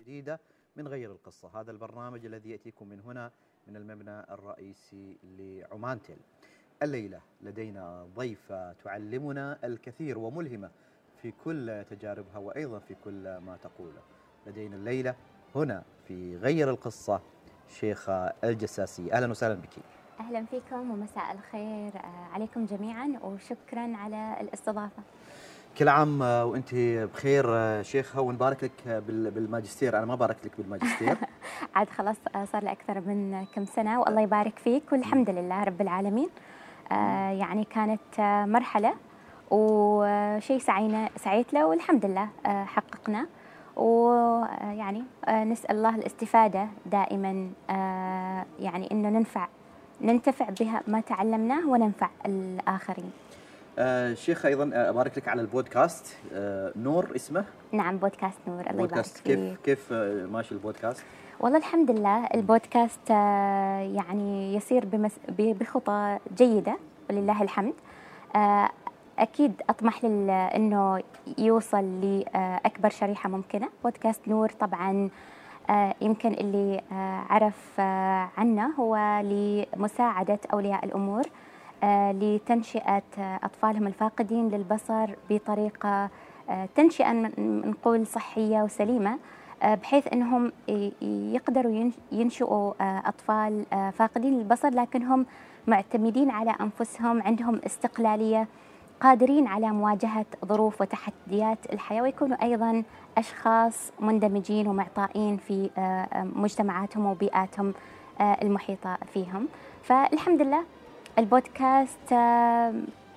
جديدة من غير القصة. هذا البرنامج الذي يأتيكم من هنا من المبنى الرئيسي لعمان تيل الليلة لدينا ضيفة تعلمنا الكثير وملهمة في كل تجاربها وأيضا في كل ما تقوله. لدينا الليلة هنا في غير القصة شيخة الجساسي. أهلا وسهلا بك. أهلا فيكم ومساء الخير آه، عليكم جميعا وشكرا على الاستضافة. كل عام وأنت بخير شيخة ونبارك لك بالماجستير. أنا ما بارك لك بالماجستير. عاد خلاص آه، صار لي أكثر من كم سنة. والله يبارك فيك والحمد لله رب العالمين. آه، يعني كانت آه، مرحلة وشيء سعينا سعيت له والحمد لله حققنا. ويعني نسأل الله الاستفادة دائما. يعني إنه ننفع ننتفع بها ما تعلمناه وننفع الآخرين. آه شيخ أيضا آه، أبارك لك على البودكاست. آه نور اسمه؟ نعم بودكاست نور. الله بودكاست. كيف كيف آه ماشي البودكاست؟ والله الحمد لله البودكاست يعني يسير بمس بخطى جيدة ولله الحمد. أكيد أطمح إنه يوصل لاكبر شريحة ممكنة. بودكاست نور طبعا يمكن اللي عرف عنه هو لمساعدة أولياء الأمور. لتنشئة أطفالهم الفاقدين للبصر بطريقة آه، تنشئة نقول صحية وسليمة آه، بحيث أنهم يقدروا ينشئوا أطفال فاقدين للبصر لكنهم معتمدين على أنفسهم عندهم استقلالية قادرين على مواجهة ظروف وتحديات الحياة ويكونوا أيضا أشخاص مندمجين ومعطائين في مجتمعاتهم وبيئاتهم المحيطة فيهم. فالحمد لله البودكاست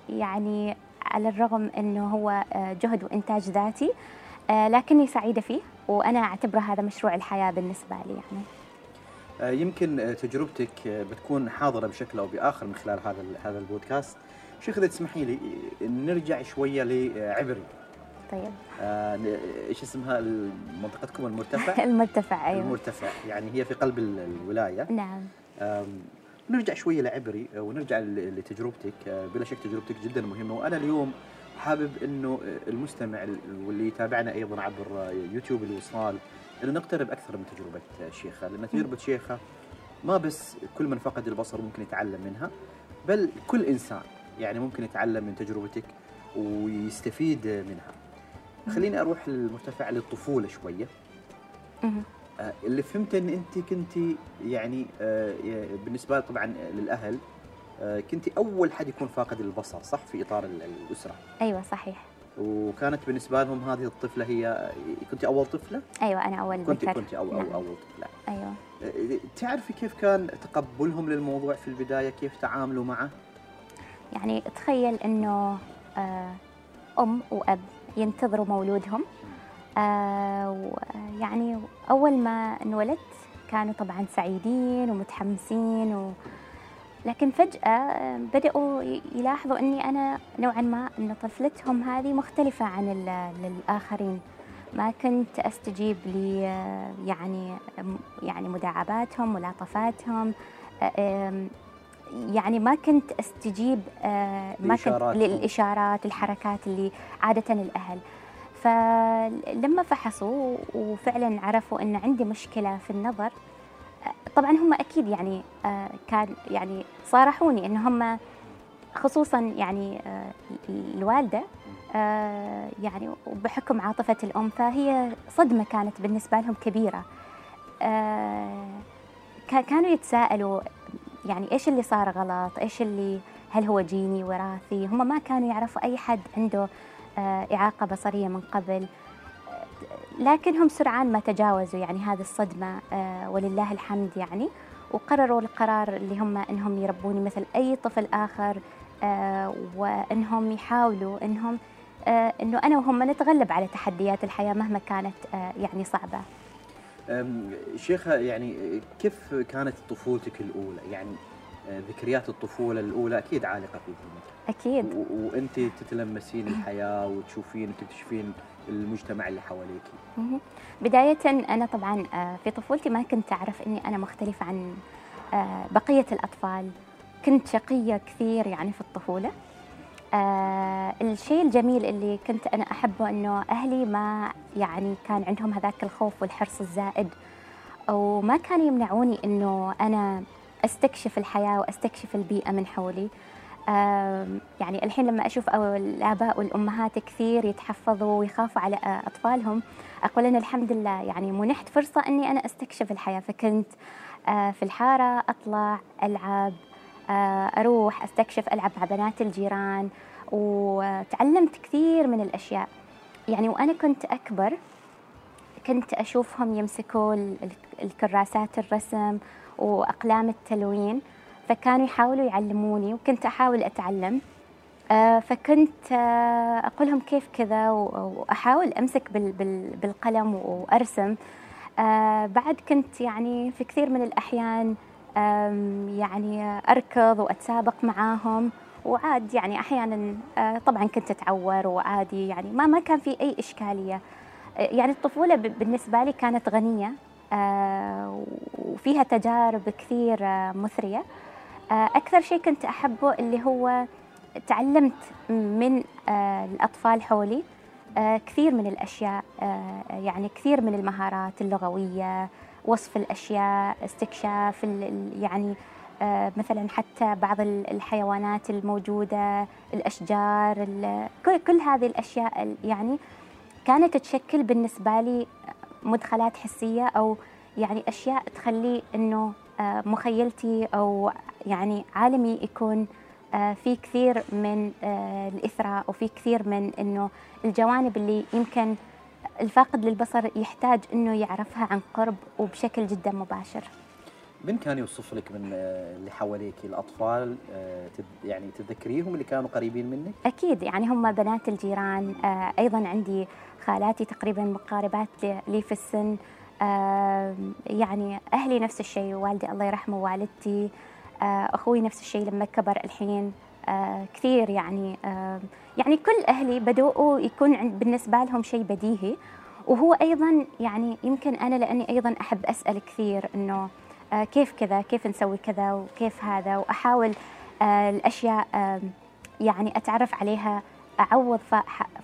يعني على الرغم إنه هو آه، جهد وإنتاج ذاتي آه، لكني سعيدة فيه وأنا أعتبره هذا مشروع الحياة بالنسبة لي يعني. آه، يمكن تجربتك بتكون حاضرة بشكل أو بآخر من خلال هذا هذا البودكاست. شيخ إذا تسمحي لي نرجع شوية لعبري طيب. إيش اسمها؟ منطقتكم المرتفع؟ المرتفع أيوه. المرتفع يعني هي في قلب الولاية. نعم. نرجع شوية لعبري آه، ونرجع لتجربتك آه، بلا شك تجربتك جدا مهمة. وأنا اليوم حابب إنه آه، المستمع واللي يتابعنا أيضا عبر يوتيوب الوصال إنه نقترب أكثر من تجربة شيخة. لأن تجربة شيخة ما بس كل من فقد البصر ممكن يتعلم منها بل كل إنسان يعني ممكن يتعلم من تجربتك ويستفيد منها. خليني أروح للمرتفع للطفولة شوية. اللي فهمته ان انت كنت يعني آه، بالنسبة طبعا للأهل آه، كنت أول حد يكون فاقد البصر صح؟ في إطار الأسرة. أيوه صحيح. وكانت بالنسبة لهم هذه الطفلة هي كنت أول طفلة؟ أيوه أنا أول كنت. كنت أول, نعم. أول طفلة. أيوه. تعرفي كيف كان تقبلهم للموضوع في البداية؟ كيف تعاملوا معه؟ يعني تخيل إنه أم وأب ينتظروا مولودهم. آه يعني أول ما انولدت كانوا طبعا سعيدين ومتحمسين و... لكن فجأة بدأوا يلاحظوا أني أنا نوعا ما أن طفلتهم هذه مختلفة عن الآخرين ما كنت أستجيب ل يعني يعني مداعباتهم ملاطفاتهم يعني ما كنت أستجيب آه، ما كنت للإشارات الحركات اللي عادة الأهل. فلما فحصوا وفعلا عرفوا إن عندي مشكلة في النظر طبعا هم أكيد يعني آه، كان يعني صارحوني إن هم خصوصا يعني آه، الوالدة آه، يعني وبحكم عاطفة الأم فهي صدمة كانت بالنسبة لهم كبيرة. كانوا يتساءلوا يعني إيش اللي صار غلط؟ إيش اللي هل هو جيني وراثي؟ هم ما كانوا يعرفوا أي حد عنده إعاقة بصرية من قبل لكنهم سرعان ما تجاوزوا يعني هذه الصدمة آه، ولله الحمد يعني وقرروا القرار اللي هم إنهم يربوني مثل أي طفل آخر آه، وإنهم يحاولوا إنهم إنه أنا وهم نتغلب على تحديات الحياة مهما كانت يعني صعبة. شيخة يعني كيف كانت طفولتك الأولى؟ يعني ذكريات الطفولة الأولى أكيد عالقة في ذهنك. أكيد. وأنت تتلمسين الحياة وتشوفين وتكتشفين المجتمع اللي حواليك. بداية أنا طبعا آه، في طفولتي ما كنت أعرف إني أنا مختلفة عن آه، بقية الأطفال. كنت شقية كثير يعني في الطفولة. آه الشيء الجميل اللي كنت أنا أحبه أنه أهلي ما يعني كان عندهم هذاك الخوف والحرص الزائد. وما كانوا يمنعوني أنه أنا أستكشف الحياة وأستكشف البيئة من حولي. يعني الحين لما أشوف الآباء والأمهات كثير يتحفظوا ويخافوا على أطفالهم أقول أنا الحمد لله يعني منحت فرصة أني أنا أستكشف الحياة. فكنت آه، في الحارة أطلع ألعب آه، أروح أستكشف ألعب مع بنات الجيران وتعلمت كثير من الأشياء. يعني وأنا كنت أكبر كنت أشوفهم يمسكوا الكراسات الرسم وأقلام التلوين فكانوا يحاولوا يعلموني وكنت أحاول أتعلم. آه، فكنت أقول لهم كيف كذا وأحاول أمسك بالقلم وأرسم. آه بعد كنت يعني في كثير من الأحيان يعني أركض وأتسابق معاهم وعاد يعني أحيانا آه طبعا كنت أتعور وعادي يعني ما ما كان في أي إشكالية. آه، يعني الطفولة بالنسبة لي كانت غنية. آه، وفيها تجارب كثير آه، مثرية. أكثر شيء كنت أحبه اللي هو تعلمت من الأطفال حولي آه، كثير من الأشياء آه، يعني كثير من المهارات اللغوية وصف الأشياء استكشاف يعني آه، مثلا حتى بعض الحيوانات الموجودة الأشجار كل هذه الأشياء يعني كانت تشكل بالنسبة لي مدخلات حسية أو يعني أشياء تخلي أنه مخيلتي أو يعني عالمي يكون آه، في كثير من آه، الإثراء وفي كثير من أنه الجوانب اللي يمكن الفاقد للبصر يحتاج أنه يعرفها عن قرب وبشكل جدا مباشر من كان يوصف لك من آه، اللي حواليك الأطفال يعني تتذكريهم اللي كانوا قريبين منك؟ أكيد يعني هم بنات الجيران أيضا عندي خالاتي تقريبا مقاربات لي في السن. يعني أهلي نفس الشيء والدي الله يرحمه والدتي آه، أخوي نفس الشيء لما كبر الحين. آه، كثير يعني آه، يعني كل أهلي بدؤوا يكون بالنسبة لهم شيء بديهي. وهو أيضا يعني يمكن أنا لأني أيضا أحب أسأل كثير إنه كيف كذا كيف نسوي كذا وكيف هذا وأحاول الأشياء يعني أتعرف عليها. أعوض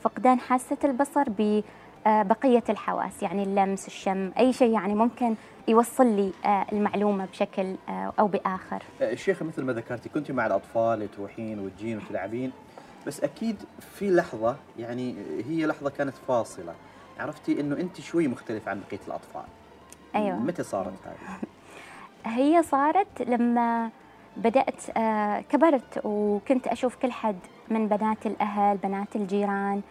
فقدان حاسة البصر ببقيه الحواس يعني اللمس الشم أي شيء يعني ممكن يوصل لي آه، المعلومة بشكل آه، أو بآخر. آه، الشيخه مثل ما ذكرتي كنت مع الأطفال تروحين وتجين وتلعبين بس أكيد في لحظة يعني هي لحظة كانت فاصلة عرفتي إنه أنت شوي مختلفة عن بقية الأطفال. أيوه متى صارت هذه؟ هي صارت لما بدأت كبرت وكنت أشوف كل حد من بنات الأهل بنات الجيران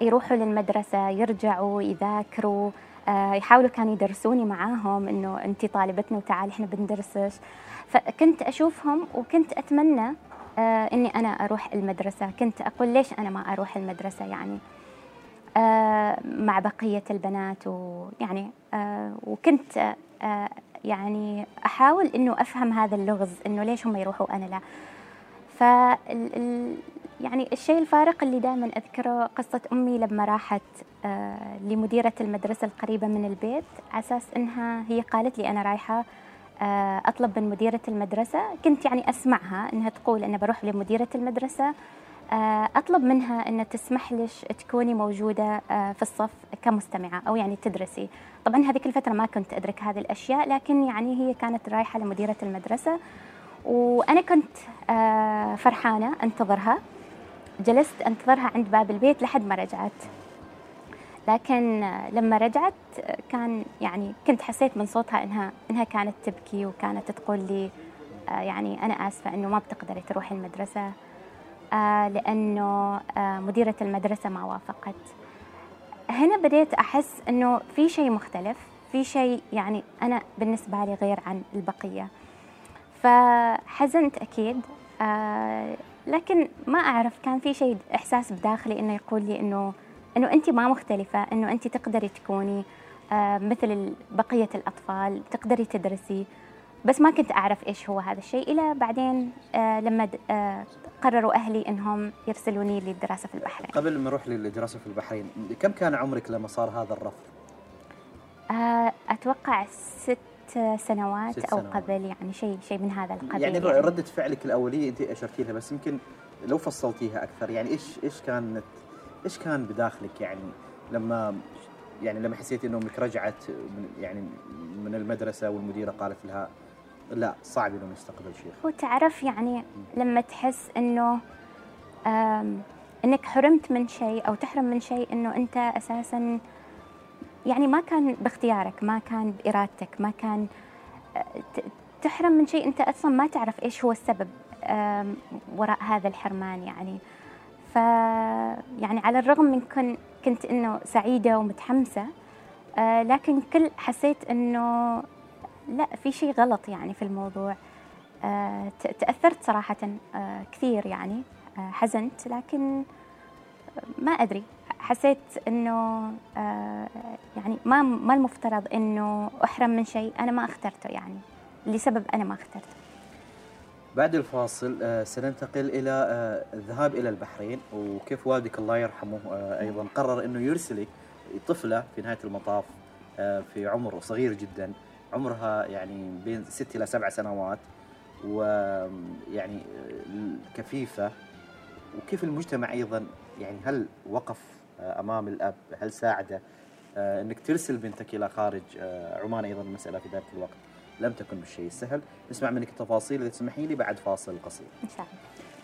يروحوا للمدرسة يرجعوا يذاكروا آه، يحاولوا كانوا يدرسوني معاهم إنه انت طالبتنا وتعالي إحنا بندرسش. فكنت أشوفهم وكنت أتمنى آه، إني أنا أروح المدرسة. كنت أقول ليش أنا ما أروح المدرسة يعني؟ آه، مع بقية البنات ويعني وكنت يعني أحاول إنه أفهم هذا اللغز إنه ليش هم يروحوا وأنا لا. ف يعني الشيء الفارق اللي دائما أذكره قصة أمي لما راحت آه، لمديرة المدرسة القريبة من البيت على أساس إنها هي قالت لي أنا رايحة آه، أطلب من مديرة المدرسة كنت يعني أسمعها إنها تقول أنا بروح لمديرة المدرسة آه، أطلب منها ان تسمح لش تكوني موجودة في الصف كمستمعة أو يعني تدرسي. طبعا هذيك الفترة ما كنت أدرك هذه الأشياء لكن يعني هي كانت رايحة لمديرة المدرسة وأنا كنت فرحانة أنتظرها. جلست أنتظرها عند باب البيت لحد ما رجعت. لكن لما رجعت كان يعني كنت حسيت من صوتها إنها إنها كانت تبكي وكانت تقول لي آه، يعني أنا آسفة إنه ما بتقدري تروحي المدرسة آه، لأنه آه، مديرة المدرسة ما وافقت. هنا بديت أحس إنه في شيء مختلف في شيء يعني أنا بالنسبة لي غير عن البقية. فحزنت أكيد لكن ما أعرف كان في شيء إحساس بداخلي إنه يقول لي إنه إنه انت ما مختلفة إنه انت تقدري تكوني آه، مثل بقية الأطفال تقدري تدرسي. بس ما كنت أعرف إيش هو هذا الشيء إلى بعدين آه، لما آه، قرروا أهلي إنهم يرسلوني للدراسة في البحرين. قبل ما أروح للدراسة في البحرين كم كان عمرك لما صار هذا الرفض؟ أتوقع ست سنوات, ست أو قبل يعني شيء شيء من هذا القبيل. يعني, يعني ردة فعلك الأولية أنت اشرتي لها بس يمكن لو فصلتيها أكثر يعني إيش إيش كانت إيش كان بداخلك؟ يعني لما يعني لما حسيت انه أمك رجعت من يعني من المدرسة والمديرة قالت لها لا صعب انه نستقبل شيخ. هو تعرف يعني لما تحس إنه إنك حرمت من شيء أو تحرم من شيء إنه أنت أساسا يعني ما كان باختيارك ما كان بإرادتك ما كان آه، تحرم من شيء أنت أصلا ما تعرف إيش هو السبب وراء هذا الحرمان يعني. ف يعني على الرغم من كن كنت إنه سعيدة ومتحمسة آه، لكن كل حسيت إنه لا في شيء غلط يعني في الموضوع. آه، ت- تأثرت صراحة آه، كثير يعني حزنت لكن ما أدري. حسيت إنه آه، يعني ما ما المفترض إنه أحرم من شيء. أنا ما اخترته يعني. لسبب أنا ما اخترته. بعد الفاصل آه، سننتقل إلى آه، الذهاب إلى البحرين. وكيف والدك الله يرحمه أيضا قرر إنه يرسلك طفلة في نهاية المطاف في عمر صغير جدا. عمرها يعني بين ست إلى سبع سنوات. ويعني كفيفة. وكيف المجتمع أيضا يعني هل وقف آه، أمام الأب؟ هل ساعده؟ آه، إنك ترسل بنتك إلى خارج. آه، عمان أيضا المساله في ذلك الوقت. لم تكن بالشيء السهل. نسمع منك التفاصيل إذا تسمحي لي بعد فاصل قصير. الله.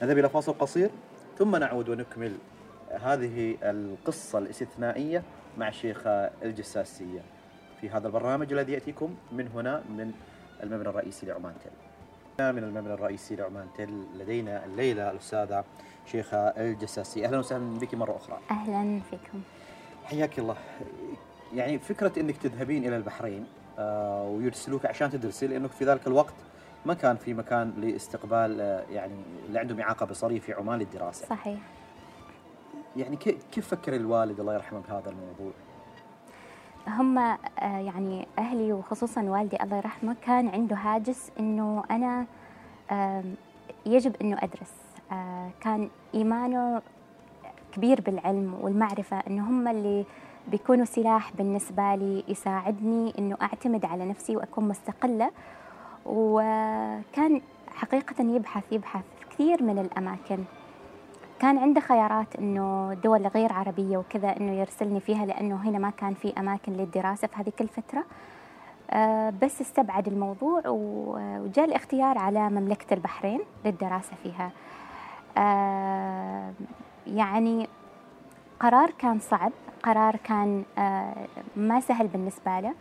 نذهب إلى فاصل قصير. ثم نعود ونكمل هذه القصة الاستثنائية مع الشيخه الجساسية في هذا البرنامج الذي يأتيكم من هنا من المبنى الرئيسي لعمان تل. من المبنى الرئيسي لعمان تل لدينا الليلة الأستاذة شيخة الجساسيه أهلا وسهلا بك مرة أخرى. أهلا فيكم. حياك الله. يعني فكرة إنك تذهبين إلى البحرين آه، ويرسلوك عشان تدرسي لأنه في ذلك الوقت ما كان في مكان لاستقبال آه، يعني اللي عندهم إعاقة بصرية في عمان للدراسة. صحيح. يعني كي- كيف فكر الوالد الله يرحمه بهذا الموضوع؟ هم آه، يعني أهلي وخصوصا والدي الله يرحمه كان عنده هاجس إنه أنا يجب إنه أدرس. آه، كان إيمانه كبير بالعلم والمعرفة إنه هم اللي بيكونوا سلاح بالنسبة لي يساعدني إنه أعتمد على نفسي وأكون مستقلة. وكان حقيقة يبحث يبحث في كثير من الأماكن. كان عنده خيارات إنه دول غير عربية وكذا إنه يرسلني فيها لأنه هنا ما كان في أماكن للدراسة في هذيك الفترة. آه، بس استبعد الموضوع وجاء الاختيار على مملكة البحرين للدراسة فيها. آه، يعني قرار كان صعب قرار كان آه، ما سهل بالنسبة له.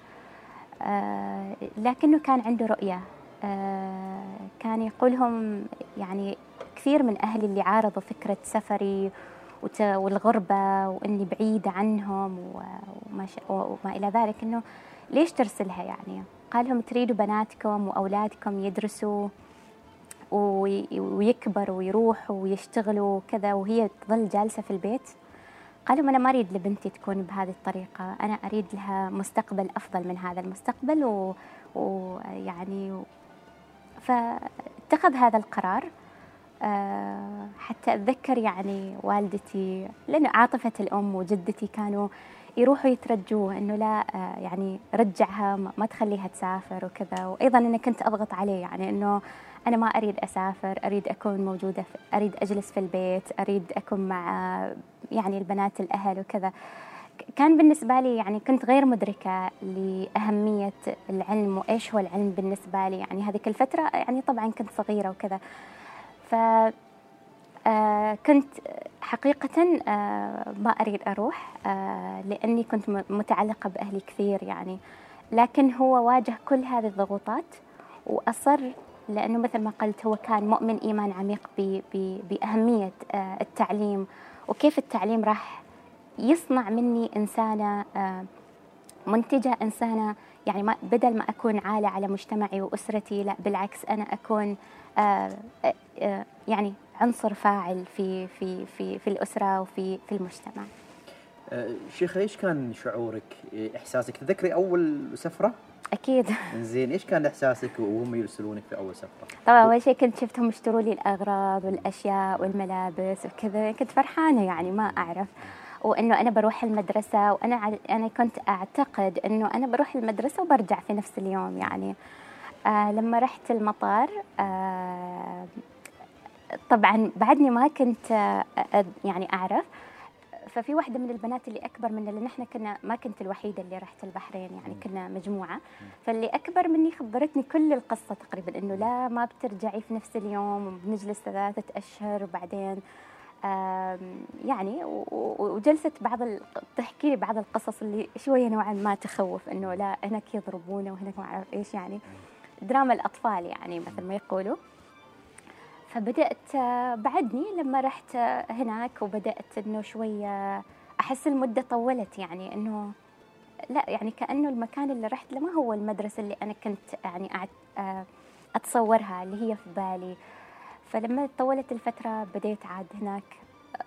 لكنه كان عنده رؤية. كان يقولهم يعني كثير من أهلي اللي عارضوا فكرة سفري والغربة وإني بعيدة عنهم وما. وما إلى ذلك إنه ليش ترسلها يعني قال لهم تريدوا بناتكم وأولادكم يدرسوا وي- ويكبروا ويروحوا ويشتغلوا وكذا وهي تظل جالسة في البيت قال لهم أنا ما أريد لبنتي تكون بهذه الطريقة أنا أريد لها مستقبل أفضل من هذا المستقبل ويعني و... فاتخذ هذا القرار آه، حتى أتذكر يعني والدتي لأنه عاطفة الأم وجدتي كانوا يروحوا يترجوه إنه لا آه، يعني رجعها ما تخليها تسافر وكذا. وأيضا أنا كنت أضغط عليه يعني إنه أنا ما أريد أسافر أريد أكون موجودة أريد أجلس في البيت أريد أكون مع يعني البنات الأهل وكذا. كان بالنسبة لي يعني كنت غير مدركة لأهمية العلم وإيش هو العلم بالنسبة لي. يعني هذيك الفترة يعني طبعا كنت صغيرة وكذا. ف آه، كنت حقيقة آه، ما أريد أروح آه، لأني كنت متعلقة بأهلي كثير يعني. لكن هو واجه كل هذه الضغوطات وأصر لأنه مثل ما قلت هو كان مؤمن إيمان عميق بأهمية التعليم. وكيف التعليم راح يصنع مني إنسانة آه، منتجة إنسانة. يعني ما بدل ما أكون عالة على مجتمعي وأسرتي لا بالعكس أنا أكون آه، آه، يعني عنصر فاعل في في في في الأسرة وفي في المجتمع. شيخة إيش كان شعورك إحساسك؟ تذكري أول سفرة؟ أكيد. زين إيش كان إحساسك وهم يرسلونك في أول سفرة؟ طبعا أول شيء كنت شفتهم يشتروا لي الأغراض والأشياء والملابس وكذا كنت فرحانة يعني ما أعرف. وإنه أنا بروح المدرسة وأنا ع- أنا كنت أعتقد إنه أنا بروح المدرسة وبرجع في نفس اليوم يعني. آه لما رحت المطار آه طبعا بعدني ما كنت آه، يعني أعرف. ففي واحدة من البنات اللي أكبر مني لأن إحنا كنا ما كنت الوحيدة اللي رحت البحرين يعني. كنا مجموعة. فاللي أكبر مني خبرتني كل القصة تقريبا إنه لا ما بترجعي في نفس اليوم وبنجلس ثلاثة أشهر وبعدين يعني وجلست بعض. تحكي لي بعض القصص اللي شوية نوعا ما تخوف إنه لا هناك يضربونه وهناك ما أعرف إيش يعني دراما الأطفال يعني مثل ما يقولوا فبدأت آه، بعدني لما رحت هناك وبدأت إنه شوية أحس المدة طولت يعني إنه لا يعني كأنه المكان اللي رحت له ما هو المدرسة اللي أنا كنت يعني آه، أتصورها اللي هي في بالي فلما طولت الفترة بديت عاد هناك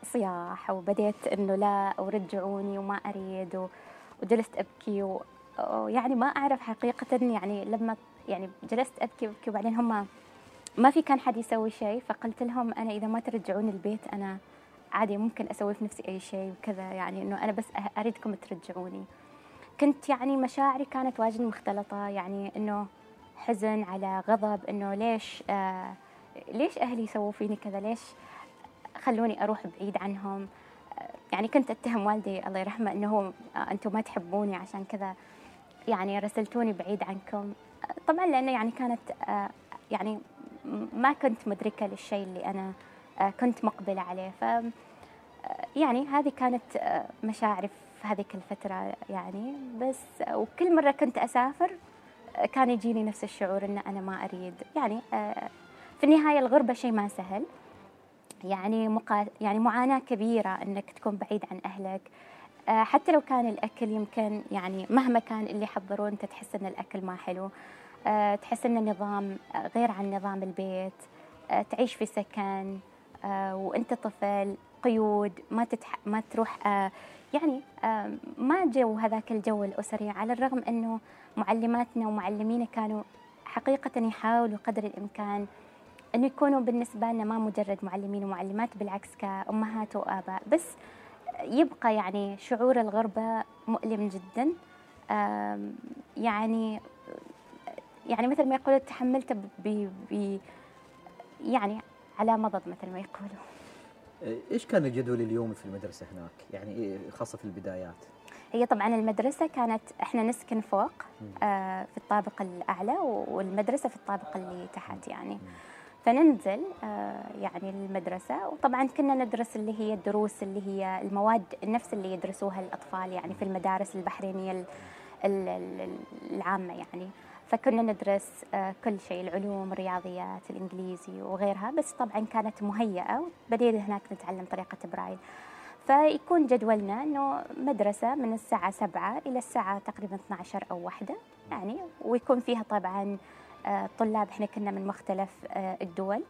صياح وبديت إنه لا ورجعوني وما أريد و- وجلست أبكي و- ويعني ما أعرف حقيقة يعني لما يعني جلست أبكي أبكي وبعدين هم ما في كان حد يسوي شيء فقلت لهم أنا إذا ما ترجعون البيت أنا عادي ممكن أسوي في نفسي أي شيء وكذا يعني إنه أنا بس أه- أريدكم ترجعوني. كنت يعني مشاعري كانت واجد مختلطة يعني إنه حزن على غضب إنه ليش آه ليش أهلي يسووا فيني كذا؟ ليش خلوني أروح بعيد عنهم؟ يعني كنت أتهم والدي الله يرحمه إنه هو آه أنتم ما تحبوني عشان كذا يعني رسلتوني بعيد عنكم. طبعا لأنه يعني كانت آه يعني ما كنت مدركة للشيء اللي أنا آه كنت مقبلة عليه. ف يعني هذه كانت مشاعري في هذيك الفترة يعني. بس وكل مرة كنت أسافر كان يجيني نفس الشعور إن أنا ما أريد. يعني في النهاية الغربة شيء ما سهل. يعني مقا... يعني معاناة كبيرة إنك تكون بعيد عن أهلك. آه، حتى لو كان الأكل يمكن يعني مهما كان اللي حضروه أنت تحس إن الأكل ما حلو. آه، تحس إن النظام آه، غير عن نظام البيت. تعيش في سكن. وأنت طفل قيود ما تتح... ما تروح يعني ما جو هذاك الجو الأسري على الرغم أنه معلماتنا ومعلمينا كانوا حقيقة يحاولوا قدر الإمكان أنه يكونوا بالنسبة لنا ما مجرد معلمين ومعلمات بالعكس كأمهات وآباء بس يبقى يعني شعور الغربة مؤلم جدا يعني يعني مثل ما يقولوا تحملته ب ب يعني على مضض مثل ما يقولوا إيش كان الجدول اليومي في المدرسة هناك؟ يعني خاصة في البدايات؟ هي طبعا المدرسة كانت إحنا نسكن فوق. آه، في الطابق الأعلى والمدرسة في الطابق اللي تحت يعني مم. فننزل آه، يعني المدرسة. وطبعا كنا ندرس اللي هي الدروس اللي هي المواد نفس اللي يدرسوها الأطفال يعني في المدارس البحرينية ال- ال- ال- العامة يعني. فكنا ندرس آه، كل شيء العلوم الرياضيات الإنجليزي وغيرها. بس طبعا كانت مهيئة وبدينا هناك نتعلم طريقة برايل فيكون جدولنا إنه مدرسة من الساعة 7 إلى الساعة تقريبا 12 أو واحدة يعني. ويكون فيها طبعا طلاب إحنا كنا من مختلف آه، الدول.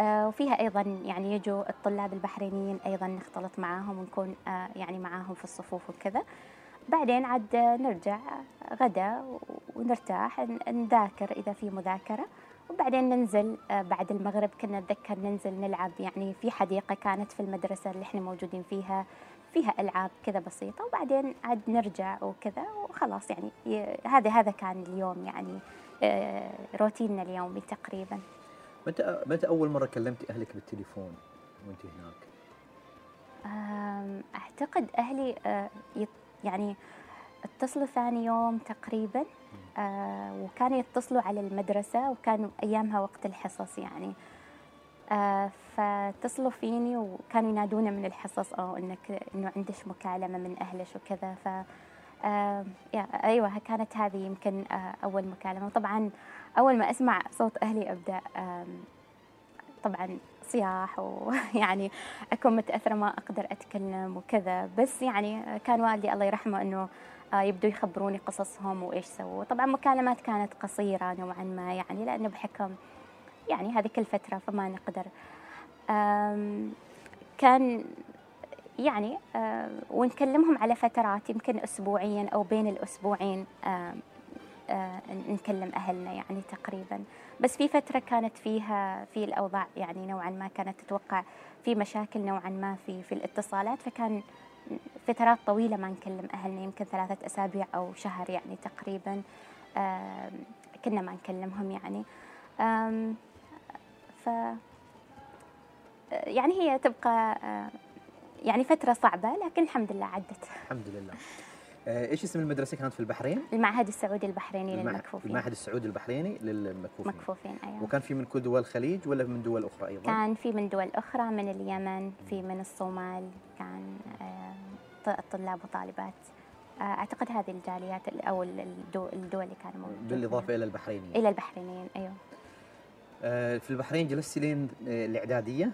آه، وفيها أيضا يعني يجوا الطلاب البحرينيين أيضا نختلط معاهم ونكون آه، يعني معاهم في الصفوف وكذا. بعدين عاد آه، نرجع آه، غدا ونرتاح نذاكر إذا في مذاكرة. وبعدين ننزل آه، بعد المغرب كنا نتذكر ننزل نلعب يعني في حديقة كانت في المدرسة اللي إحنا موجودين فيها فيها ألعاب كذا بسيطة. وبعدين عاد نرجع وكذا وخلاص يعني هذا هذا كان اليوم يعني آه، روتيننا اليومي تقريبا. متى متى أول مرة كلمتي أهلك بالتليفون وانت هناك؟ آم، أعتقد أهلي آه، يعني اتصلوا ثاني يوم تقريبا آه، وكانوا يتصلوا على المدرسة وكانوا أيامها وقت الحصص يعني. آه، فاتصلوا فيني وكانوا ينادونا من الحصص أو إنك إنه عندش مكالمة من أهلش وكذا. ف آه، يا أيوة كانت هذه يمكن آه، أول مكالمة. وطبعا أول ما أسمع صوت أهلي أبدأ آم، طبعا صياح ويعني أكون متأثرة ما أقدر أتكلم وكذا. بس يعني كان والدي الله يرحمه أنه آه، يبدوا يخبروني قصصهم وإيش سووا. طبعا مكالمات كانت قصيرة نوعا ما يعني لأنه بحكم يعني هذيك الفترة فما نقدر. كان يعني آه، ونكلمهم على فترات يمكن أسبوعيا أو بين الأسبوعين آم، آه، نكلم أهلنا يعني تقريبا. بس في فترة كانت فيها في الأوضاع يعني نوعا ما كانت تتوقع في مشاكل نوعا ما في في الاتصالات. فكان فترات طويلة ما نكلم أهلنا يمكن ثلاثة أسابيع أو شهر يعني تقريبا كنا ما نكلمهم يعني. ف يعني هي تبقى آه، يعني فترة صعبة لكن الحمد لله عدت. الحمد لله. آه، إيش اسم المدرسة كانت في البحرين؟ المعهد السعودي البحريني المع- للمكفوفين. المعهد السعودي البحريني للمكفوفين. مكفوفين أيوة. وكان في من كل دول الخليج ولا من دول أخرى أيضا؟ كان في من دول أخرى من اليمن في من الصومال كان آه، طلاب وطالبات. آه، أعتقد هذه الجاليات الدو- الدول اللي كانوا موجودين. بالإضافة إلى البحرينيين. إلى البحرينيين أيوة. آه، في البحرين جلست لين الإعدادية.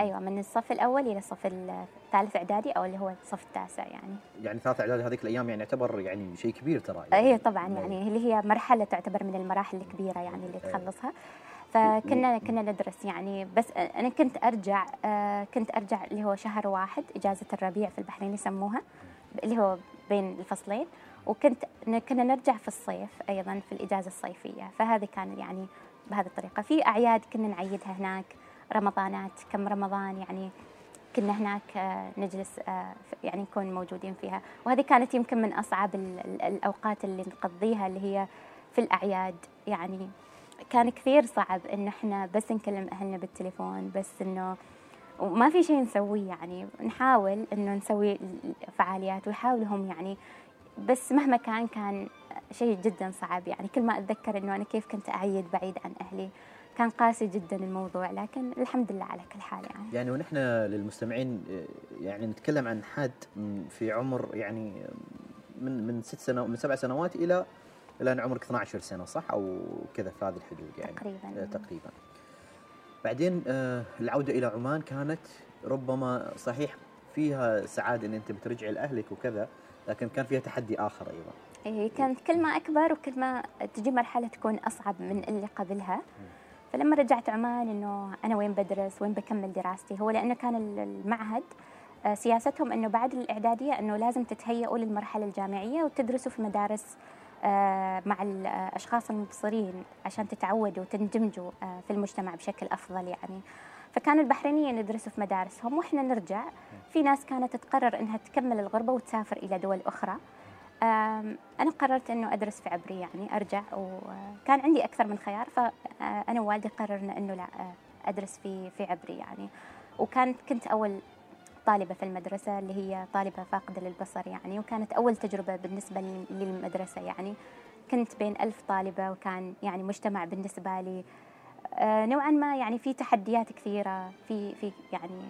أيوة من الصف الأول إلى الصف الثالث إعدادي أو اللي هو الصف التاسع يعني. يعني ثلاث اعداد هذيك الأيام يعني يعتبر يعني شيء كبير ترى هي طبعا يعني اللي هي مرحلة تعتبر من المراحل الكبيرة يعني اللي تخلصها. فكنا كنا ندرس يعني بس أنا كنت أرجع آه، كنت أرجع اللي هو شهر واحد إجازة الربيع في البحرين يسموها اللي هو بين الفصلين. وكنت كنا نرجع في الصيف أيضا في الإجازة الصيفية. فهذه كان يعني بهذه الطريقة. في أعياد كنا نعيدها هناك. رمضانات كم رمضان يعني كنا هناك آه، نجلس آه، يعني نكون موجودين فيها. وهذه كانت يمكن من أصعب ال- ال- الأوقات اللي نقضيها اللي هي في الأعياد. يعني كان كثير صعب إنه إحنا بس نكلم أهلنا بالتليفون بس إنه وما في شيء نسويه. يعني نحاول إنه نسوي فعاليات ويحاولوا هم يعني. بس مهما كان كان شيء جدا صعب. يعني كل ما أتذكر إنه أنا كيف كنت أعيد بعيد عن أهلي. كان قاسي جدا الموضوع لكن الحمد لله على كل حال يعني. يعني ونحن للمستمعين يعني نتكلم عن حد م، في عمر يعني من من ست سنوات من سبع سنوات إلى إلى أن عمرك 12 سنة صح؟ أو كذا في هذه الحدود يعني. تقريباً. آه، تقريبا. بعدين آه، العودة إلى عمان كانت ربما صحيح فيها سعادة إن أنت بترجعي لأهلك وكذا لكن كان فيها تحدي آخر أيضا. إيه كانت كل ما أكبر وكل ما تجي مرحلة تكون أصعب من اللي قبلها. فلما رجعت عمان إنه أنا وين بدرس وين بكمل دراستي؟ هو لأنه كان ال- المعهد آه، سياستهم إنه بعد الإعدادية إنه لازم تتهيئوا للمرحلة الجامعية وتدرسوا في مدارس آه، مع الأشخاص المبصرين عشان تتعودوا وتندمجوا آه، في المجتمع بشكل أفضل يعني. فكان البحرينيين يدرسوا في مدارسهم وإحنا نرجع. في ناس كانت تقرر إنها تكمل الغربة وتسافر إلى دول أخرى. آم، أنا قررت إنه أدرس في عبري يعني أرجع وكان عندي أكثر من خيار فأنا ووالدي قررنا إنه لا أدرس في في عبري يعني. وكانت كنت أول طالبة في المدرسة اللي هي طالبة فاقدة للبصر يعني. وكانت أول تجربة بالنسبة للمدرسة يعني. كنت بين ألف طالبة وكان يعني مجتمع بالنسبة لي نوعا ما يعني في تحديات كثيرة في في يعني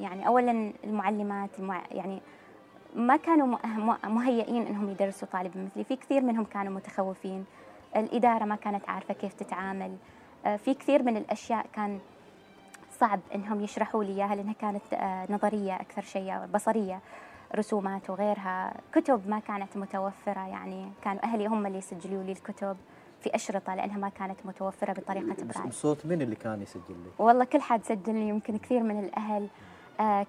يعني أولا المعلمات المع يعني ما كانوا مهيئين إنهم يدرسوا طالب مثلي. في كثير منهم كانوا متخوفين. الإدارة ما كانت عارفة كيف تتعامل. آه، في كثير من الأشياء كان صعب إنهم يشرحوا لي إياها لأنها كانت آه، نظرية أكثر شيء بصرية. رسومات وغيرها. كتب ما كانت متوفرة يعني. كانوا أهلي هم اللي يسجلوا لي الكتب في أشرطة لأنها ما كانت متوفرة بطريقة برايل بصوت من اللي كان يسجل لك؟ والله كل حد سجل لي يمكن كثير من الأهل.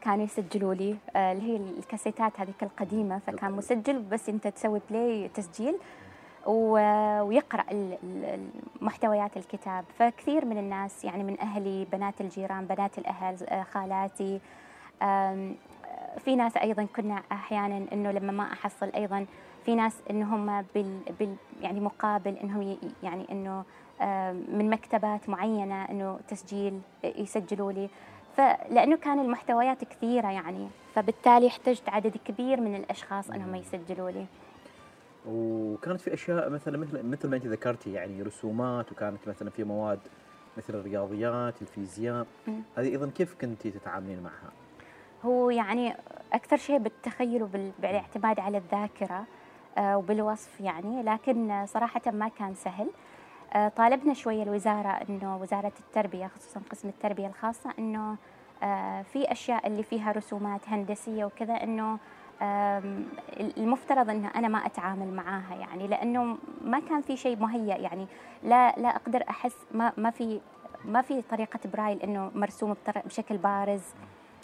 كانوا يسجلوا لي. آه اللي هي الكاسيتات هذيك القديمة فكان مسجل بس أنت تسوي play تسجيل و- ويقرأ ال- ال- محتويات الكتاب. فكثير من الناس يعني من أهلي بنات الجيران بنات الأهل آه خالاتي في ناس أيضا كنا أحيانا إنه لما ما أحصل أيضا في ناس انه هم بال, بال يعني مقابل إنهم يعني إنه من مكتبات معينة إنه تسجيل يسجلوا لي. فلانه كان المحتويات كثيرة يعني فبالتالي احتجت عدد كبير من الأشخاص إنهم يسجلوا لي وكانت في أشياء مثلا مثل مثل ما أنت ذكرتي يعني رسومات وكانت مثلا في مواد مثل الرياضيات الفيزياء. هذه أيضا كيف كنتي تتعاملين معها؟ هو يعني أكثر شيء بالتخيل وبال- بالاعتماد على الذاكرة آه، وبالوصف يعني لكن صراحة ما كان سهل طالبنا شوية الوزارة أنه وزارة التربية خصوصا قسم التربية الخاصة أنه آه، في أشياء اللي فيها رسومات هندسية وكذا أنه المفترض أنه أنا ما أتعامل معاها يعني لأنه ما كان في شيء مهيأ يعني. لا لا أقدر أحس ما ما في ما في طريقة برايل أنه مرسوم بشكل بارز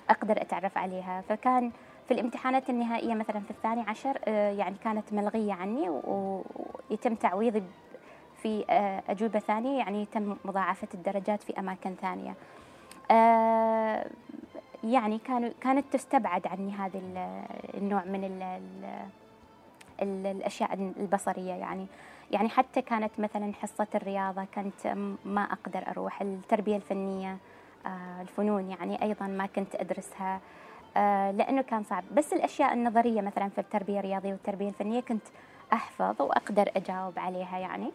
أقدر أتعرف عليها. فكان في الامتحانات النهائية مثلا في الثاني عشر آه، يعني كانت ملغية عني ويتم تعويضي في آه، أجوبة ثانية يعني يتم مضاعفة الدرجات في أماكن ثانية. آه، يعني كانت تستبعد عني هذا ال- النوع من ال ال ال الأشياء البصرية يعني. يعني حتى كانت مثلا حصة الرياضة كنت ما أقدر أروح. التربية الفنية آه، الفنون يعني أيضا ما كنت أدرسها. لأنه كان صعب. بس الأشياء النظرية مثلا في التربية الرياضية والتربية الفنية كنت أحفظ وأقدر أجاوب عليها يعني.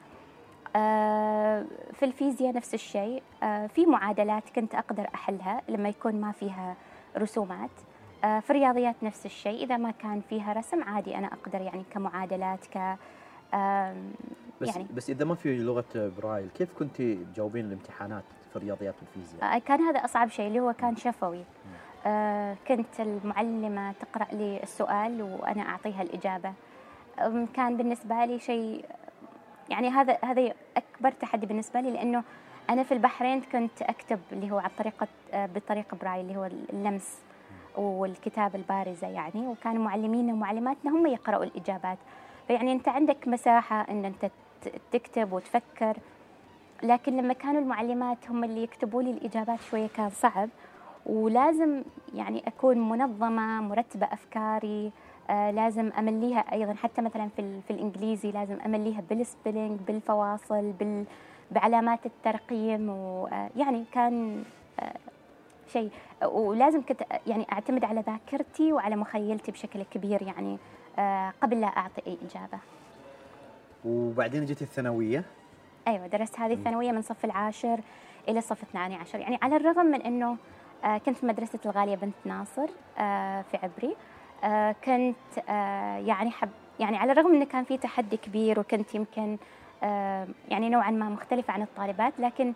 في الفيزياء نفس الشيء. آه، في معادلات كنت أقدر أحلها لما يكون ما فيها رسومات. آه، في الرياضيات نفس الشيء. إذا ما كان فيها رسم عادي أنا أقدر يعني كمعادلات ك بس يعني بس إذا ما في لغة برايل كيف كنت تجاوبين الامتحانات في الرياضيات والفيزياء؟ آه، كان هذا أصعب شيء اللي هو كان شفوي. آه، كنت المعلمة تقرأ لي السؤال وأنا أعطيها الإجابة. أم، كان بالنسبة لي شيء يعني هذا هذا أكبر تحدي بالنسبة لي لأنه أنا في البحرين كنت أكتب اللي هو عن طريقة آه، بطريقة برايل اللي هو اللمس والكتابة البارزة يعني. وكانوا معلمينا ومعلماتنا هم يقرأوا الإجابات. فيعني أنت عندك مساحة أن أنت تكتب وتفكر. لكن لما كانوا المعلمات هم اللي يكتبوا لي الإجابات شوية كان صعب. ولازم يعني أكون منظمة مرتبة أفكاري لازم أمليها أيضا حتى مثلا في, في الإنجليزي لازم أمليها بالسبيلينج بالفواصل بال بعلامات الترقيم ويعني كان آه شيء. ولازم كنت يعني أعتمد على ذاكرتي وعلى مخيلتي بشكل كبير يعني آه قبل لا أعطي أي إجابة. وبعدين جيت الثانوية؟ أيوه درست هذه الثانوية من صف العاشر إلى الثاني عشر. يعني على الرغم من إنه آه، كنت في مدرسة الغالية بنت ناصر آه، في عبري. آه، كنت آه، يعني حب يعني على الرغم انه كان في تحدي كبير وكنت يمكن آه، يعني نوعا ما مختلفة عن الطالبات لكن